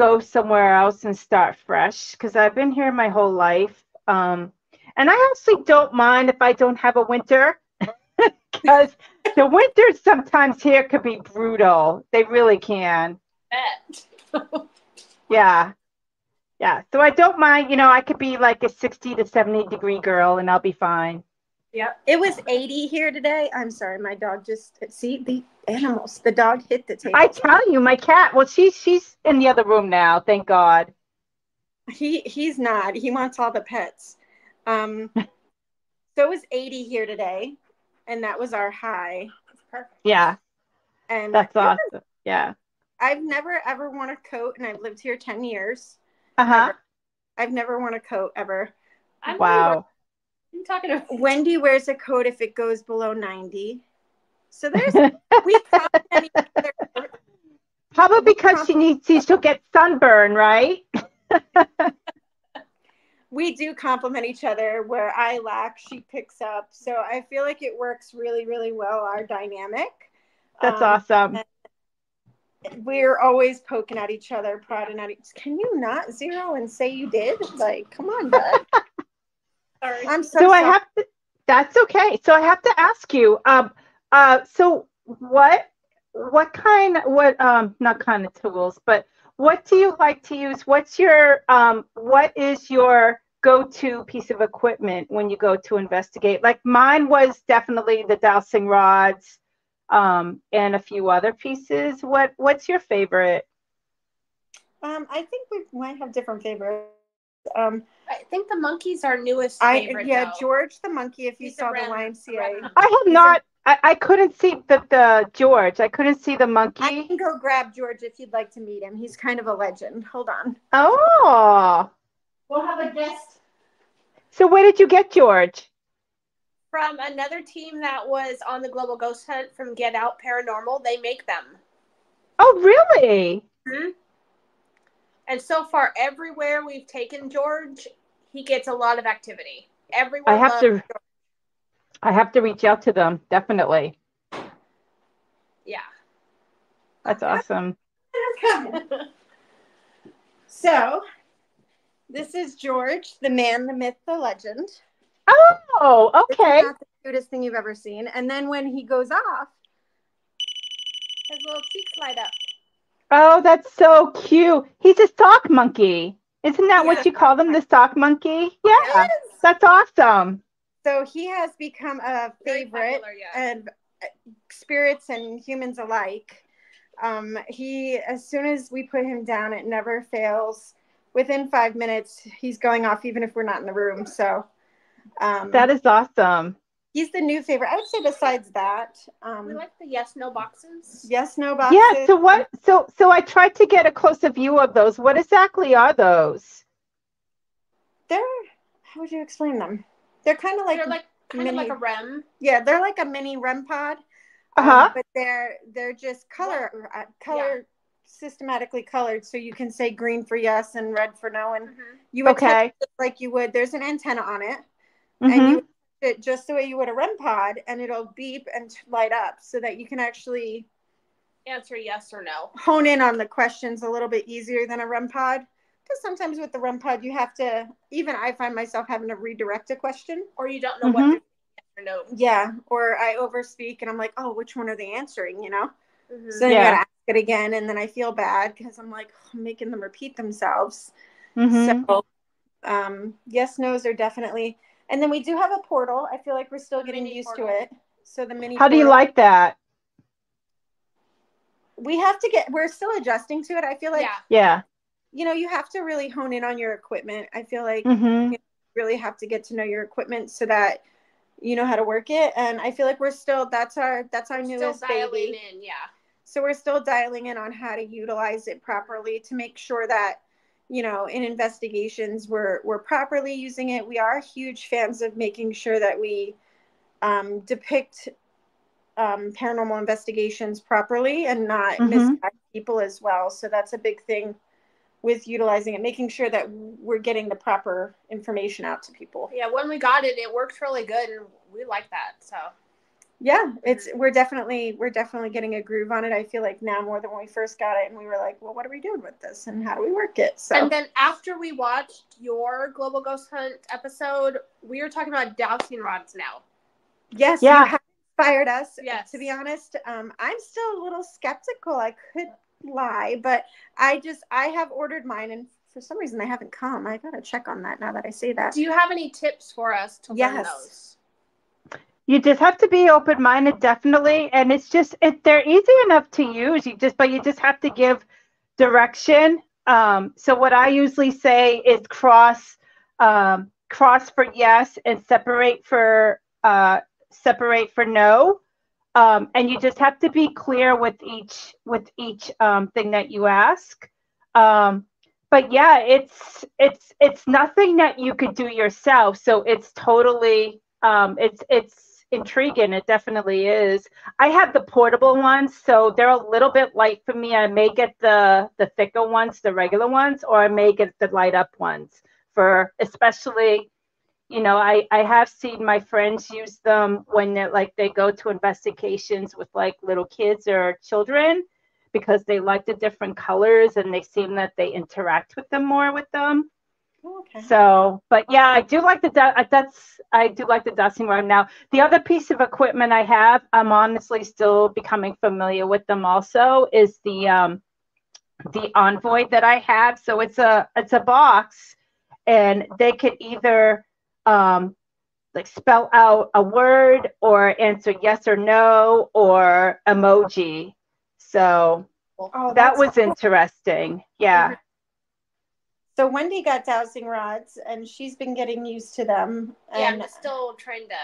go somewhere else and start fresh because I've been here my whole life. Um, and I actually don't mind if I don't have a winter because the winters sometimes here could be brutal. They really can. yeah. Yeah. So I don't mind, you know, I could be like a 60 to 70 degree girl and I'll be fine.
Yep. It was 80 here today. I'm sorry, my dog just see the animals. The dog hit the table.
I tell you, my cat. Well, she's she's in the other room now. Thank God.
He he's not. He wants all the pets. Um, so it was 80 here today, and that was our high.
Perfect.
Yeah.
And
that's awesome. Yeah.
I've never ever worn a coat, and I've lived here 10 years.
Uh huh.
I've never worn a coat ever.
I've
wow
you talking about?
Wendy wears a coat if it goes below 90. So there's we
Probably because she needs to she'll get sunburn, right?
we do complement each other where I lack, she picks up. So I feel like it works really, really well, our dynamic.
That's um, awesome.
We're always poking at each other, prodding at each Can you not zero and say you did? Like, come on, bud. Sorry. I'm so,
so
sorry.
I have to. That's okay. So I have to ask you. Um. Uh. So what? What kind? What? Um. Not kind of tools, but what do you like to use? What's your? Um. What is your go-to piece of equipment when you go to investigate? Like mine was definitely the dowsing rods, um, and a few other pieces. What? What's your favorite?
Um. I think we might have different favorites. Um,
I think the monkey's our newest favorite.
I yeah,
though.
George the monkey. If you He's saw the YMCA,
I have not. I, I couldn't see the, the George. I couldn't see the monkey.
I can go grab George if you'd like to meet him. He's kind of a legend. Hold on.
Oh.
We'll have a guest.
So where did you get George?
From another team that was on the Global Ghost Hunt from Get Out Paranormal. They make them.
Oh, really?
hmm and so far, everywhere we've taken George, he gets a lot of activity. Everyone.
I have to. George. I have to reach out to them definitely.
Yeah.
That's awesome.
so, this is George, the man, the myth, the legend.
Oh, okay.
not the cutest thing you've ever seen. And then when he goes off, his little cheeks light up.
Oh, that's so cute. He's a sock monkey. Isn't that yeah. what you call them, the sock monkey? Yeah, yes. that's awesome.
So he has become a favorite
popular, yeah.
and uh, spirits and humans alike. Um, he, as soon as we put him down, it never fails. Within five minutes, he's going off, even if we're not in the room. So um,
That is awesome.
He's the new favorite. I would say besides that, um,
We like the yes no boxes.
yes, no boxes.
Yeah. So what? So so I tried to get a closer view of those. What exactly are those?
They're how would you explain them? They're kind of like,
They're like kind of like a REM.
yeah, they're like a mini REM pod.
Uh
um,
huh.
but they're they're just color uh, color systematically colored, so you can say green for yes and red for no, and
Mhm.
you would touch
Okay.
it like you would. There's an antenna on it, and
hmm
you would touch it just the way you would a REM pod, and it'll beep and light up, so that you can actually
Answer yes or no.
hone in on the questions a little bit easier than a REM pod. Because sometimes with the REM pod, you have to. Even I find myself having to redirect a question.
Or you don't know
Mhm.
what they're no.
Yeah, or I overspeak, and I'm like, oh, which one are they answering? You know.
Mhm.
So then
Yeah.
you gotta ask it again, and then I feel bad because I'm like I'm making them repeat themselves.
hmm
So, um, yes, nos are definitely, and then we do have a portal. I feel like we're still getting
Mini
used
portal.
to it. So the mini.
How do you like that?
We have to get. We're still adjusting to it. I feel like
yeah.
Yeah.
you know you have to really hone in on your equipment. I feel like
hmm
you really have to get to know your equipment so that you know how to work it. And I feel like we're still. That's our. That's our
Still
newest
dialing
baby.
in, yeah.
so we're still dialing in on how to utilize it properly to make sure that you know in investigations we're we're properly using it we are huge fans of making sure that we um, depict um, paranormal investigations properly and not
Mhm.
misguide people as well so that's a big thing with utilizing it making sure that we're getting the proper information out to people
Yeah, when we got it, it worked really good, and we like that. So
yeah it's we're definitely we're definitely getting a groove on it i feel like now more than when we first got it and we were like well what are we doing with this and how do we work it so
And then after we watched your Global Ghost Hunt episode, we were talking about dowsing rods now.
yes
Yeah.
you have inspired us
Yes.
to be honest um, i'm still a little skeptical i could lie but i just i have ordered mine and for some reason they haven't come i gotta check on that now that i say that
Do you have any tips for us to learn
Yes.
those?
You just have to be open minded, definitely. And it's just they're easy enough to use. You just but you just have to give direction. Um, so what I usually say is cross um, cross for yes and separate for uh, separate for no. Um, and you just have to be clear with each with each um, thing that you ask. Um, but yeah, it's it's it's nothing that you could do yourself. So it's totally um, it's it's intriguing. It definitely is. I have the portable ones, so they're a little bit light for me. I may get the the thicker ones, the regular ones, or I may get the light up ones for especially. You know, I I have seen my friends use them when they're like they go to investigations with like little kids or children because they like the different colors and they seem that they interact with them more with them.
Oh, okay
So, but yeah, I do like the du- uh, that's I do like the dowsing rod now. The other piece of equipment I have, I'm honestly still becoming familiar with them. Also, is the um, the Envoy that I have. So it's a it's a box, and they could either um, like spell out a word or answer yes or no or emoji. So
oh,
that was
cool.
interesting. Yeah.
So wendy got dowsing rods and she's been getting used to them
Yeah,
and
I'm still trying to.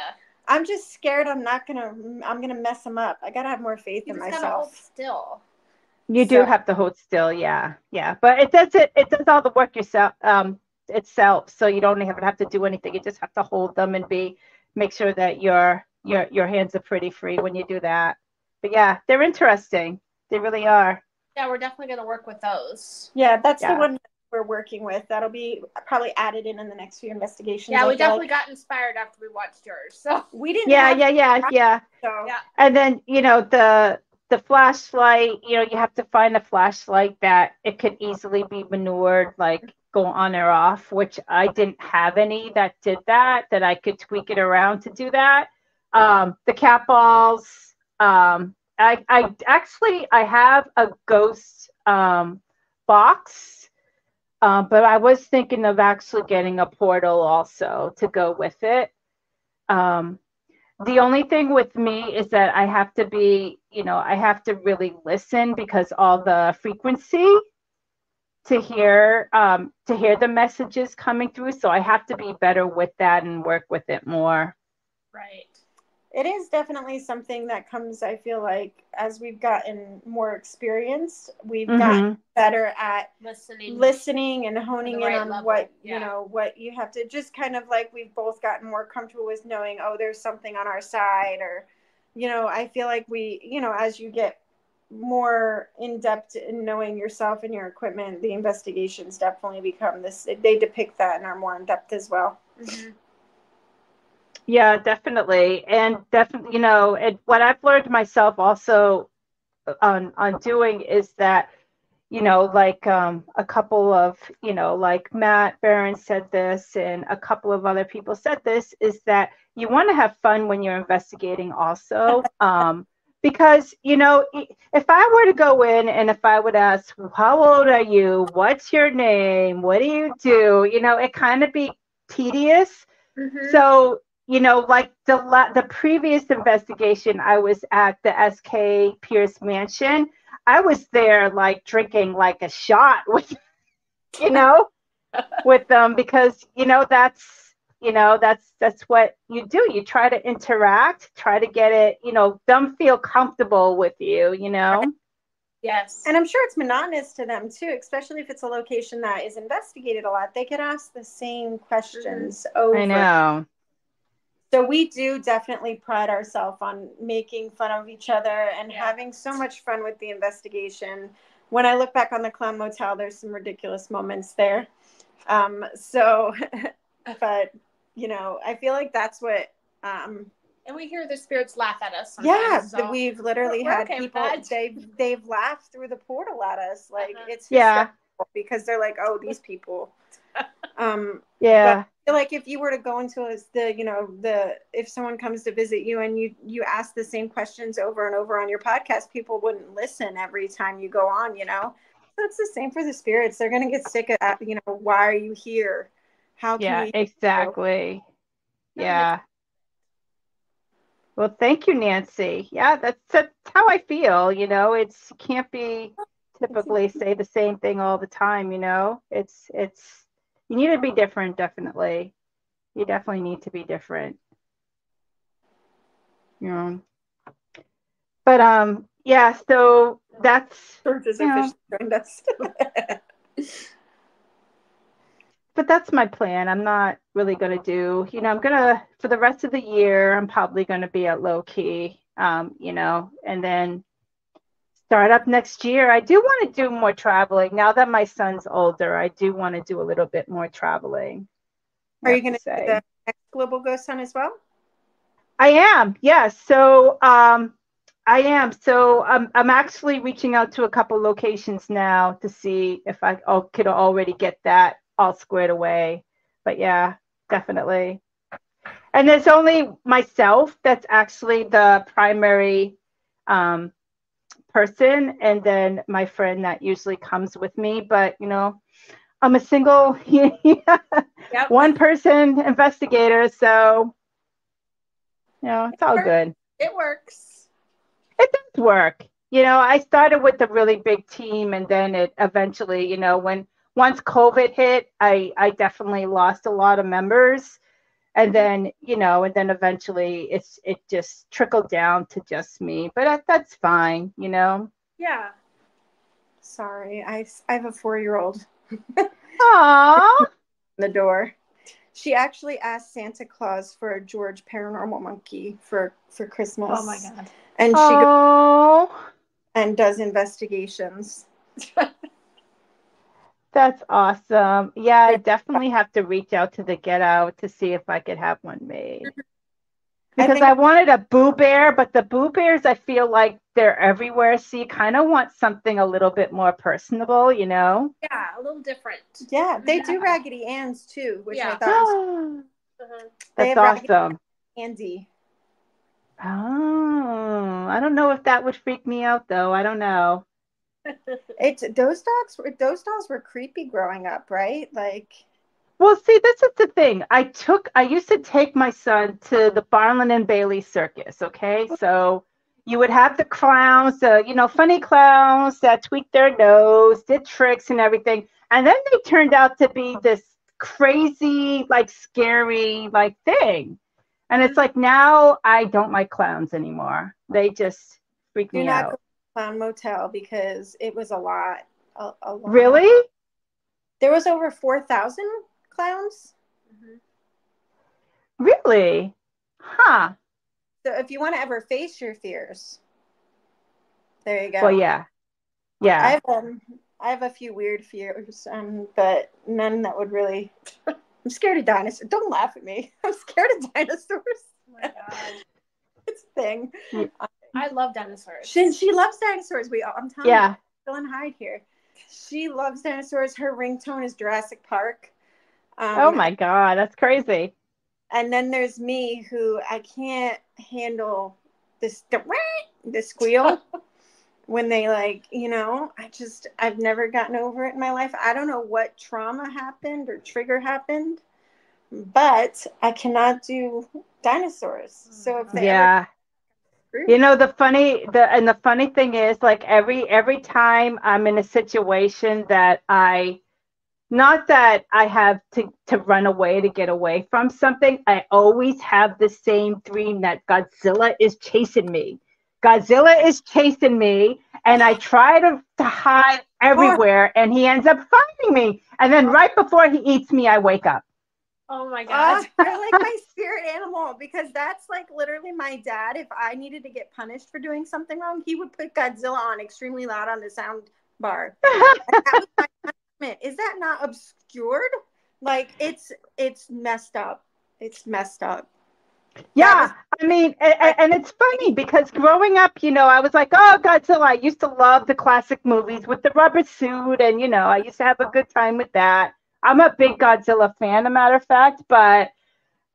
i'm just scared i'm not gonna i'm gonna mess them up i gotta have more faith
You
in
just gotta hold
myself
still.
You do have to hold still, yeah, yeah. But it does it. It does all the work yourself, um, itself. So you don't even have to do anything. You just have to hold them and be make sure that your your your hands are pretty free when you do that. But yeah, they're interesting. They really are.
Yeah, we're definitely gonna work with those.
yeah that's
Yeah.
the one we're working with that'll be probably added in in the next few investigations
Yeah,
I
we
feel
definitely
like.
got inspired after we watched yours. So
we didn't
Yeah, yeah, yeah, yeah.
so
Yeah.
And then you know the the flashlight. You know you have to find a flashlight that it could easily be manured, like go on or off. Which I didn't have any that did that. That I could tweak it around to do that. Um, the cat balls. Um, I I actually I have a ghost um, box. Um, but I was thinking of actually getting a portal also to go with it. um, the only thing with me is that I have to be, you know, I have to really listen because all the frequency to hear um, to hear the messages coming through. So I have to be better with that and work with it more.
Right.
It is definitely something that comes, I feel like, as we've gotten more experienced, we've
Mhm.
gotten better at
Listening.
listening and honing
the
in
right
on
level,
what
yeah.
you know what you have to just kind of like we've both gotten more comfortable with knowing oh there's something on our side or you know i feel like we you know as you get more in depth in knowing yourself and your equipment the investigations definitely become this they depict that and are more in depth as well
Mhm.
Yeah, definitely. And definitely, you know, and what I've learned myself also on on doing is that, you know, like um a couple of, you know, like Matt Barron said this and a couple of other people said this is that you want to have fun when you're investigating also. Um because, you know, if I were to go in and if I would ask, how old are you? What's your name? What do you do? You know, it kind of be tedious.
Mhm.
So, you know, like the la- the previous investigation, I was at the SK Pierce Mansion. I was there like drinking like a shot with, you know, with them because you know that's you know that's that's what you do. You try to interact, try to get it, you know, them feel comfortable with you. You know.
Yes.
and i'm sure it's monotonous to them too especially if it's a location that is investigated a lot they could ask the same questions over
I know.
So we do definitely pride ourselves on making fun of each other and
Yeah.
having so much fun with the investigation. When I look back on the Clown Motel, there's some ridiculous moments there. Um, so, but you know, I feel like that's what. Um,
and we hear the spirits laugh at us.
yeah,
so-
we've literally
We're
had
okay
people they've they've laughed through the portal at us. Like
Uh-huh.
it's
Yeah.
because they're like, oh, these people. Um,
Yeah.
like if you were to go into a, the you know the if someone comes to visit you and you you ask the same questions over and over on your podcast people wouldn't listen every time you go on you know so it's the same for the spirits they're going to get sick of you know why are you here how can
Yeah,
we
exactly.
That
Yeah. Well, thank you, Nancy. Yeah, that's that's how I feel, you know. It's can't be typically say the same thing all the time, you know. It's it's you need to be different, definitely. You definitely need to be different. You know. But um yeah, so that's
George has
Yeah.
officially joined us
but that's my plan. I'm not really going to do, you know, I'm going to, for the rest of the year, I'm probably going to be at low key, um, you know, and then start up next year. I do want to do more traveling. Now that my son's older, I do want to do a little bit more traveling.
Are you going to
say.
the next global ghost hunt as well
I am, yes. So um, I am. So I'm, I'm actually reaching out to a couple locations now to see if I oh, could already get that all squared away. But yeah, definitely. And there's only myself that's actually the primary um, person, and then my friend that usually comes with me. But you know, I'm a single
Yep.
one person investigator, so you know, it's all good.
It works.
It does work. You know, I started with a really big team and then it eventually, you know, when once COVID hit, I I definitely lost a lot of members. And then, you know, and then eventually it's it just trickled down to just me. But that, that's fine, you know.
Yeah.
sorry i, I have a four-year-old
Aww.
the door. She actually asked Santa Claus for a George paranormal monkey for for Christmas.
Oh my god.
And she goes
Oh,
and does investigations.
that's awesome. Yeah, I definitely have to reach out to the Get Out to see if I could have one made.
I
Because
think-
I, wanted a Boo Bear, but the Boo Bears, I feel like they're everywhere. So you kind of want something a little bit more personable, you know?
Yeah, a little different.
Yeah, they do Raggedy Ann's too, which I thought was
Uh-huh.
They
That's
have
awesome.
Andy.
Oh, I don't know if that would freak me out though. I don't know.
It those dogs were those dolls were creepy growing up, right? Like
Well, see, this is the thing. I took, I used to take my son to the Barnum and Bailey circus. Okay, so you would have the clowns, you know, funny clowns that tweaked their nose, did tricks and everything, and then they turned out to be this crazy, like scary, like thing. And it's like now I don't like clowns anymore. They just freak
Do
me out.
Go to Clown Motel because it was a lot. A, a lot.
Really?
There was over four thousand clowns.
Really? Huh.
So if you want to ever face your fears, there you go.
Well, yeah.
I
Yeah.
have um, I have a few weird fears, um, but none that would really. I'm scared of dinosaurs. Don't laugh at me. I'm scared of dinosaurs.
Oh my god.
It's a thing.
I love dinosaurs.
She, she loves dinosaurs. We all, I'm telling
Yeah.
you, Phil and Hyde here. She loves dinosaurs. Her ringtone is Jurassic Park. Um,
Oh my God, that's crazy.
And then there's me who I can't handle this the, the squeal when they like, you know, I just I've never gotten over it in my life. I don't know what trauma happened or trigger happened, but I cannot do dinosaurs. So if they ever
Yeah. You know the funny the and the funny thing is like every every time I'm in a situation that I not that I have to to run away to get away from something, I always have the same dream that Godzilla is chasing me. Godzilla is chasing me and I try to, to hide everywhere and he ends up finding me. And then right before he eats me, I wake up.
Oh my
Uh,
god.
you're like my spirit animal because that's like literally my dad. If I needed to get punished for doing something wrong, he would put Godzilla on extremely loud on the sound bar. That was my punishment. Is that not obscured? Like it's it's messed up. It's messed up.
Yeah, I mean, and, and it's funny because growing up, you know, I was like, oh, Godzilla. I used to love the classic movies with the rubber suit, and you know, I used to have a good time with that. I'm a big Godzilla fan, a matter of fact, but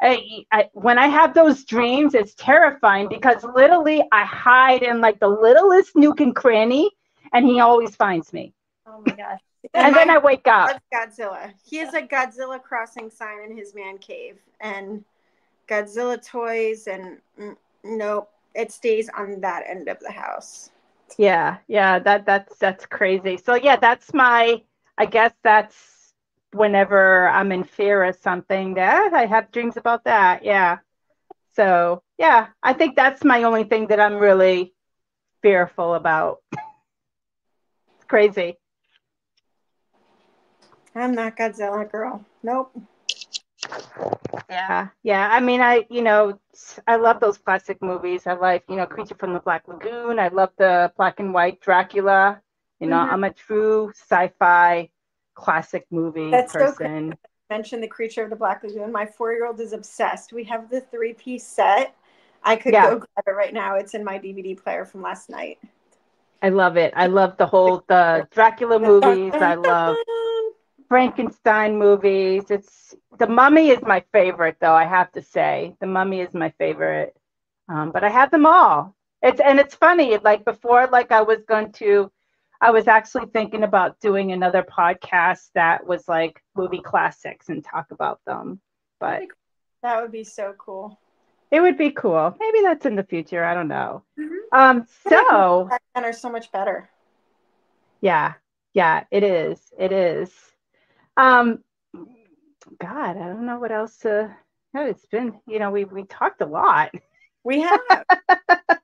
I, I, when I have those dreams, it's terrifying because literally I hide in like the littlest nook and cranny, and he always finds me,
Oh my gosh.
and then I wake up.
Godzilla. He has a Godzilla crossing sign in his man cave and Godzilla toys and mm, nope, it stays on that end of the house.
Yeah, yeah, that that's that's crazy. So yeah, that's my I guess that's whenever I'm in fear of something that I have dreams about that. Yeah. So yeah, I think that's my only thing that I'm really fearful about. it's crazy.
I'm not Godzilla girl. Nope.
Yeah. Yeah. I mean I you know I love those classic movies. I like, you know, Creature from the Black Lagoon. I love the black and white Dracula. You know,
Mhm.
I'm a true sci-fi classic movie
That's so
person.
Mention the creature of the Black Lagoon. My four year old is obsessed. We have the three piece set. I could
Yeah.
go grab it right now. It's in my DVD player from last night.
I love it. I love the whole the Dracula movies. I love Frankenstein movies. It's the Mummy is my favorite, though. I have to say, the Mummy is my favorite. Um, but I have them all. It's and it's funny. Like before, like I was going to, I was actually thinking about doing another podcast that was like movie classics and talk about them. But
That would be so cool.
it would be cool. Maybe that's in the future. I don't know.
Mhm.
Um. So.
Then are so much better.
Yeah, yeah, it is. It is. Um, God, I don't know what else to. No, it's been, you know, we we talked a lot.
We have.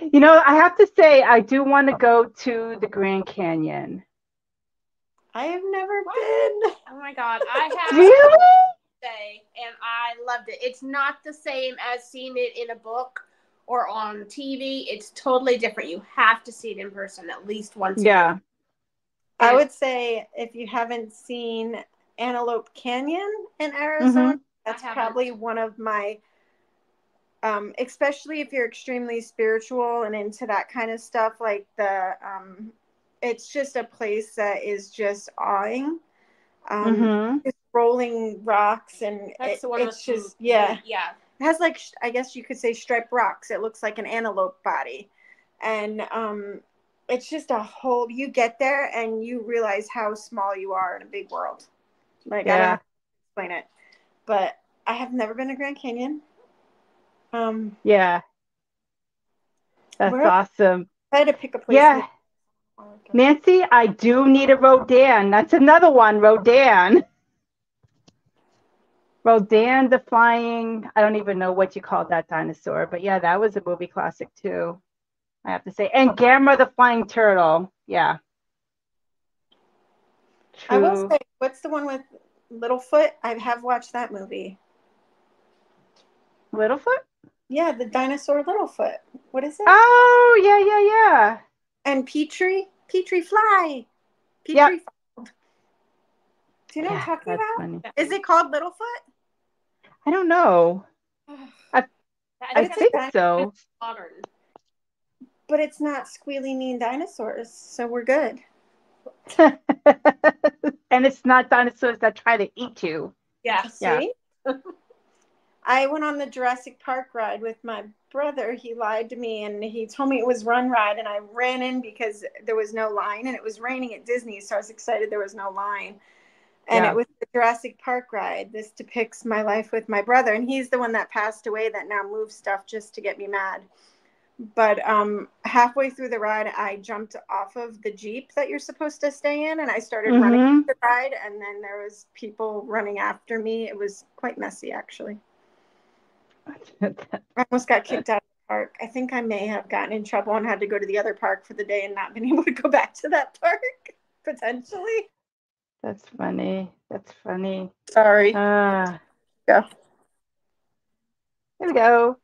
You know, I have to say, I do want to oh. go to the Grand Canyon.
I have never been.
Oh my god. I have
Really?
say, and I loved it. It's not the same as seeing it in a book or on TV. It's totally different. You have to see it in person at least once.
Yeah.
I would say if you haven't seen Antelope Canyon in Arizona, mm-hmm. that's
I haven't.
probably one of my um especially if you're extremely spiritual and into that kind of stuff like the um it's just a place that is just awing um
hmm
just rolling rocks and
That's
it-
one
it's
with
just yeah
Yeah.
it has like sh- I guess you could say striped rocks. It looks like an antelope body, and um, it's just a whole. You get there and you realize how small you are in a big world. Like I don't know how to explain it, but I have never been to Grand Canyon. Um,
Yeah. That's awesome.
I had to pick a place.
Yeah. Nancy, I do need a Rodan. That's another one, Rodan. Rodan the flying, I don't even know what you call that dinosaur, but yeah, that was a movie classic too. I have to say. And Gamera the flying turtle. Yeah.
I will say, what's the one with Littlefoot? I have watched that movie.
Littlefoot?
Yeah, the dinosaur Littlefoot. What is it?
Oh, yeah, yeah, yeah.
and Petrie, Petrie Fly. Petrie
Yep.
Fold. Do you know
Yeah,
what I'm talking about?
funny.
Is it called Littlefoot?
I don't know. I
it's
think so.
modern.
But it's not squealy mean dinosaurs, so we're good.
and it's not dinosaurs that try to eat you.
Yeah.
Yeah.
I went on the Jurassic Park ride with my brother. He lied to me and he told me it was run ride, and I ran in because there was no line, and it was raining at Disney, so I was excited there was no line. And
Yeah.
it was the Jurassic Park ride. This depicts my life with my brother, and he's the one that passed away that now moves stuff just to get me mad. But um, halfway through the ride, I jumped off of the jeep that you're supposed to stay in, and I started running
Mhm.
the ride, and then there was people running after me. It was quite messy, actually. I almost got kicked out of the park. I think I may have gotten in trouble and had to go to the other park for the day and not been able to go back to that park potentially.
That's funny. That's funny.
Sorry.
Ah.
Yeah.
There we go.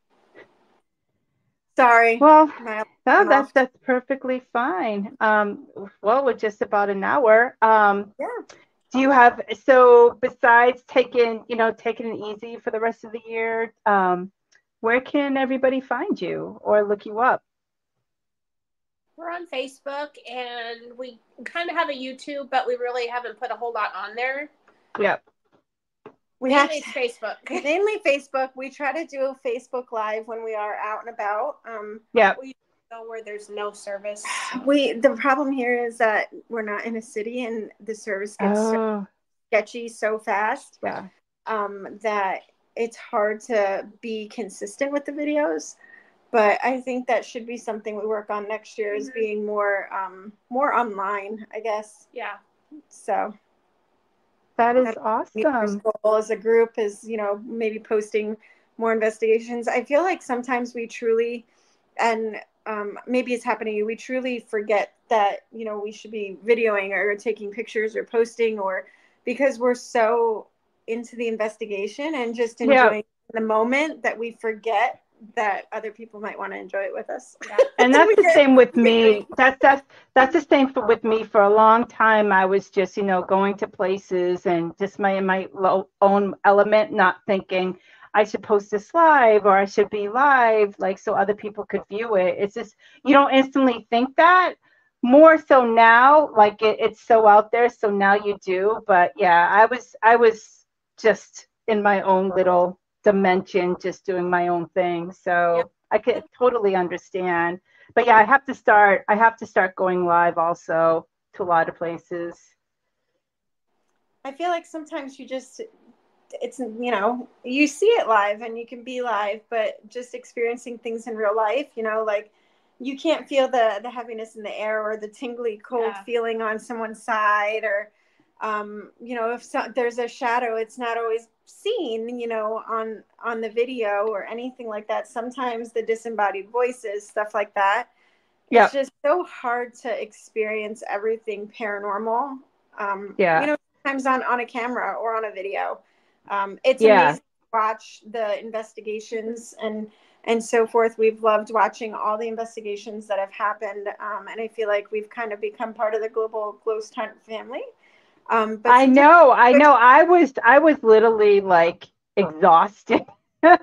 Sorry.
Well, no, that's that's perfectly fine. Um, well, we're just about an hour. Um,
Yeah.
Do you have so besides taking, you know, taking it easy for the rest of the year? Um, where can everybody find you or look you up?
We're on Facebook and we kind of have a YouTube, but we really haven't put a whole lot on there.
Yep.
We have
Mainly it's Facebook.
mainly Facebook. We try to do a Facebook Live when we are out and about. Um,
Yep.
So where there's no service.
we the problem here is that we're not in a city and the service gets so
Oh,
sketchy so fast
yeah.
um, that it's hard to be consistent with the videos. But I think that should be something we work on next year is
Mhm.
being more um, more online, I guess.
Yeah.
So
That is
New Year's
awesome.
goal as a group is, you know, maybe posting more investigations. I feel like sometimes we truly, and um, maybe it's happening to we truly forget that, you know, we should be videoing or taking pictures or posting or because we're so into the investigation and just
Yeah.
enjoying the moment that we forget that other people might want to enjoy it with us.
and that's the same with me that's that's that's the same for with me for a long time i was just you know going to places and just my in my own element not thinking i should post this live or i should be live like so other people could view it. It's just you don't instantly think that. More so now like it, it's so out there so now you do. But yeah i was i was just in my own little dimension just doing my own thing. So
Yep.
i could totally understand. But yeah i have to start i have to start going live also to a lot of places.
I feel like sometimes you just it's you know you see it live and you can be live but just experiencing things in real life you know like you can't feel the the heaviness in the air or the tingly cold
Yeah.
feeling on someone's side or um you know if so, there's a shadow it's not always seen you know on on the video or anything like that sometimes the disembodied voices stuff like that
Yeah.
it's just so hard to experience everything paranormal um
Yeah.
you know sometimes on on a camera or on a video um it's
Yeah.
amazing to watch the investigations and and so forth. We've loved watching all the investigations that have happened um and i feel like we've kind of become part of the global ghost hunt family. Um but
i know i know. I was i was literally like exhausted.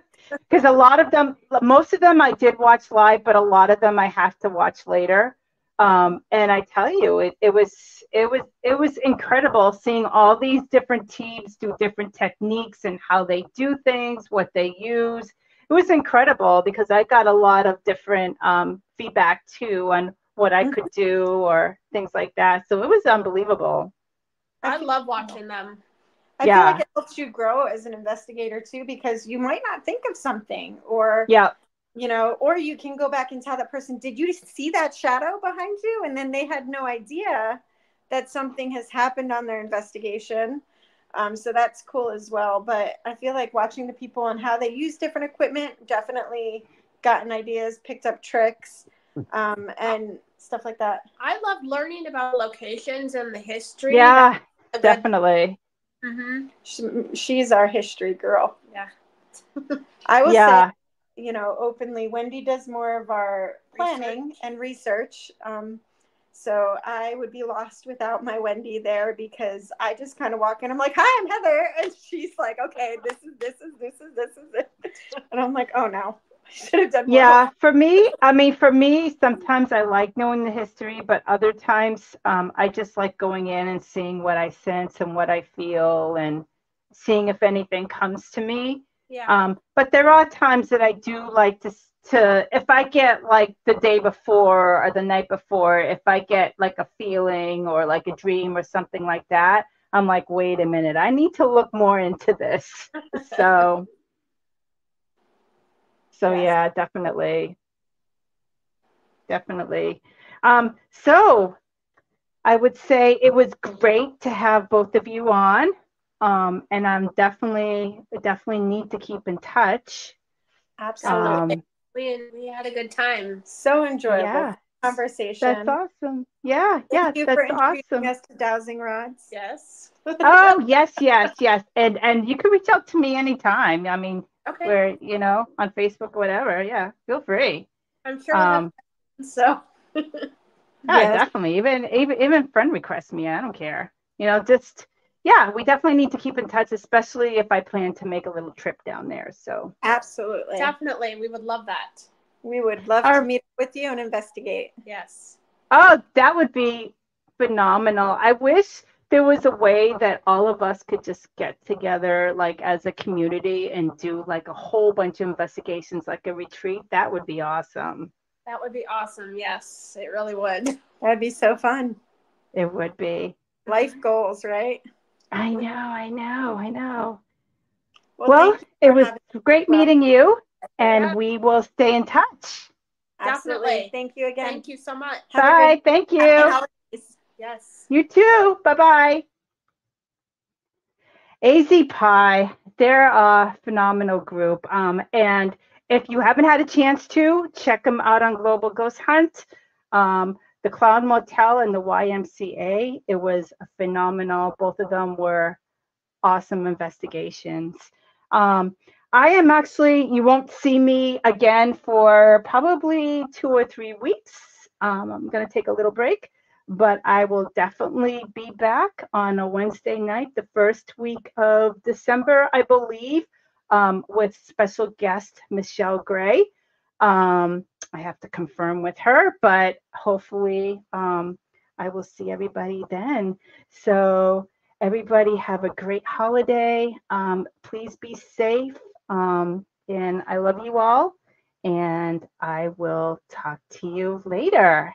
Because a lot of them most of them i did watch live but a lot of them i have to watch later. Um, and i tell you it, it was it was it was incredible seeing all these different teams do different techniques and how they do things what they use it was incredible because i got a lot of different um, feedback too on what i could do or things like that so it was unbelievable
I love watching them.
I
Yeah.
feel like it helps you grow as an investigator too, because you might not think of something, or
Yeah.
you know, or you can go back and tell that person, "Did you see that shadow behind you?" And then they had no idea that something has happened on their investigation. Um, so that's cool as well. But I feel like watching the people and how they use different equipment definitely gotten ideas, picked up tricks, um, and stuff like that.
I love learning about locations and the history.
Yeah,
A good-
definitely.
Mhm.
She, she's our history girl.
Yeah.
I will
Yeah.
say, you know, openly, Wendy does more of our planning
Research.
and research. Um, so I would be lost without my Wendy there because I just kind of walk in. I'm like, "Hi, I'm Heather," and she's like, "Okay, this is this is this is this is it," and I'm like, "Oh no, I should have done.
Yeah, for me, I mean, for me, sometimes I like knowing the history, but other times um, I just like going in and seeing what I sense and what I feel and seeing if anything comes to me.
Yeah.
Um, but there are times that I do like to to if I get like the day before or the night before, if I get like a feeling or like a dream or something like that, I'm like, wait a minute, I need to look more into this. so so yeah, definitely. Definitely. Um, so I would say it was great to have both of you on. Um, and I'm definitely definitely need to keep in touch.
absolutely,
Um,
we we had a good time.
so enjoyable
yeah,
conversation.
that's awesome. Yeah, yeah,
Thank you
that's
for
awesome.
us to dowsing rods.
Yes.
Oh yes, yes, yes. And and you can reach out to me anytime. I mean,
Okay.
where you know, on Facebook, or whatever. Yeah, feel free.
I'm sure.
Um,
so.
Yeah,
Yes.
definitely. Even even even friend request me. I don't care. You know, just yeah, we definitely need to keep in touch, especially if I plan to make a little trip down there. So
Absolutely.
Definitely, we would love that.
We would love
Our-
to meet with you and investigate.
Yes.
oh, that would be phenomenal. I wish there was a way that all of us could just get together like as a community and do like a whole bunch of investigations like a retreat. That would be awesome.
That would be awesome. Yes, it really would.
That'd be so fun.
It would be.
Life goals, right?
I know, I know, I know.
Well,
Well, it was
having-
great meeting you and
Yeah.
we will stay in touch.
absolutely.
Definitely.
Thank you again.
Thank you so much.
Have
Bye.
good-
Thank you.
Yes.
You too. Bye bye. AZ P.I.E, they're a phenomenal group. Um, and if you haven't had a chance to, check them out on Global Ghost Hunt. Um, the Cloud Motel and the YMCA, it was phenomenal. Both of them were awesome investigations. Um, I am actually, you won't see me again for probably two or three weeks. Um, I'm going to take a little break but I will definitely be back on a Wednesday night, the first week of December, I believe, um, with special guest Michelle Gray. Um, I have to confirm with her, but hopefully um, I will see everybody then. So, everybody have a great holiday. Um, please be safe. Um, and I love you all. And I will talk to you later.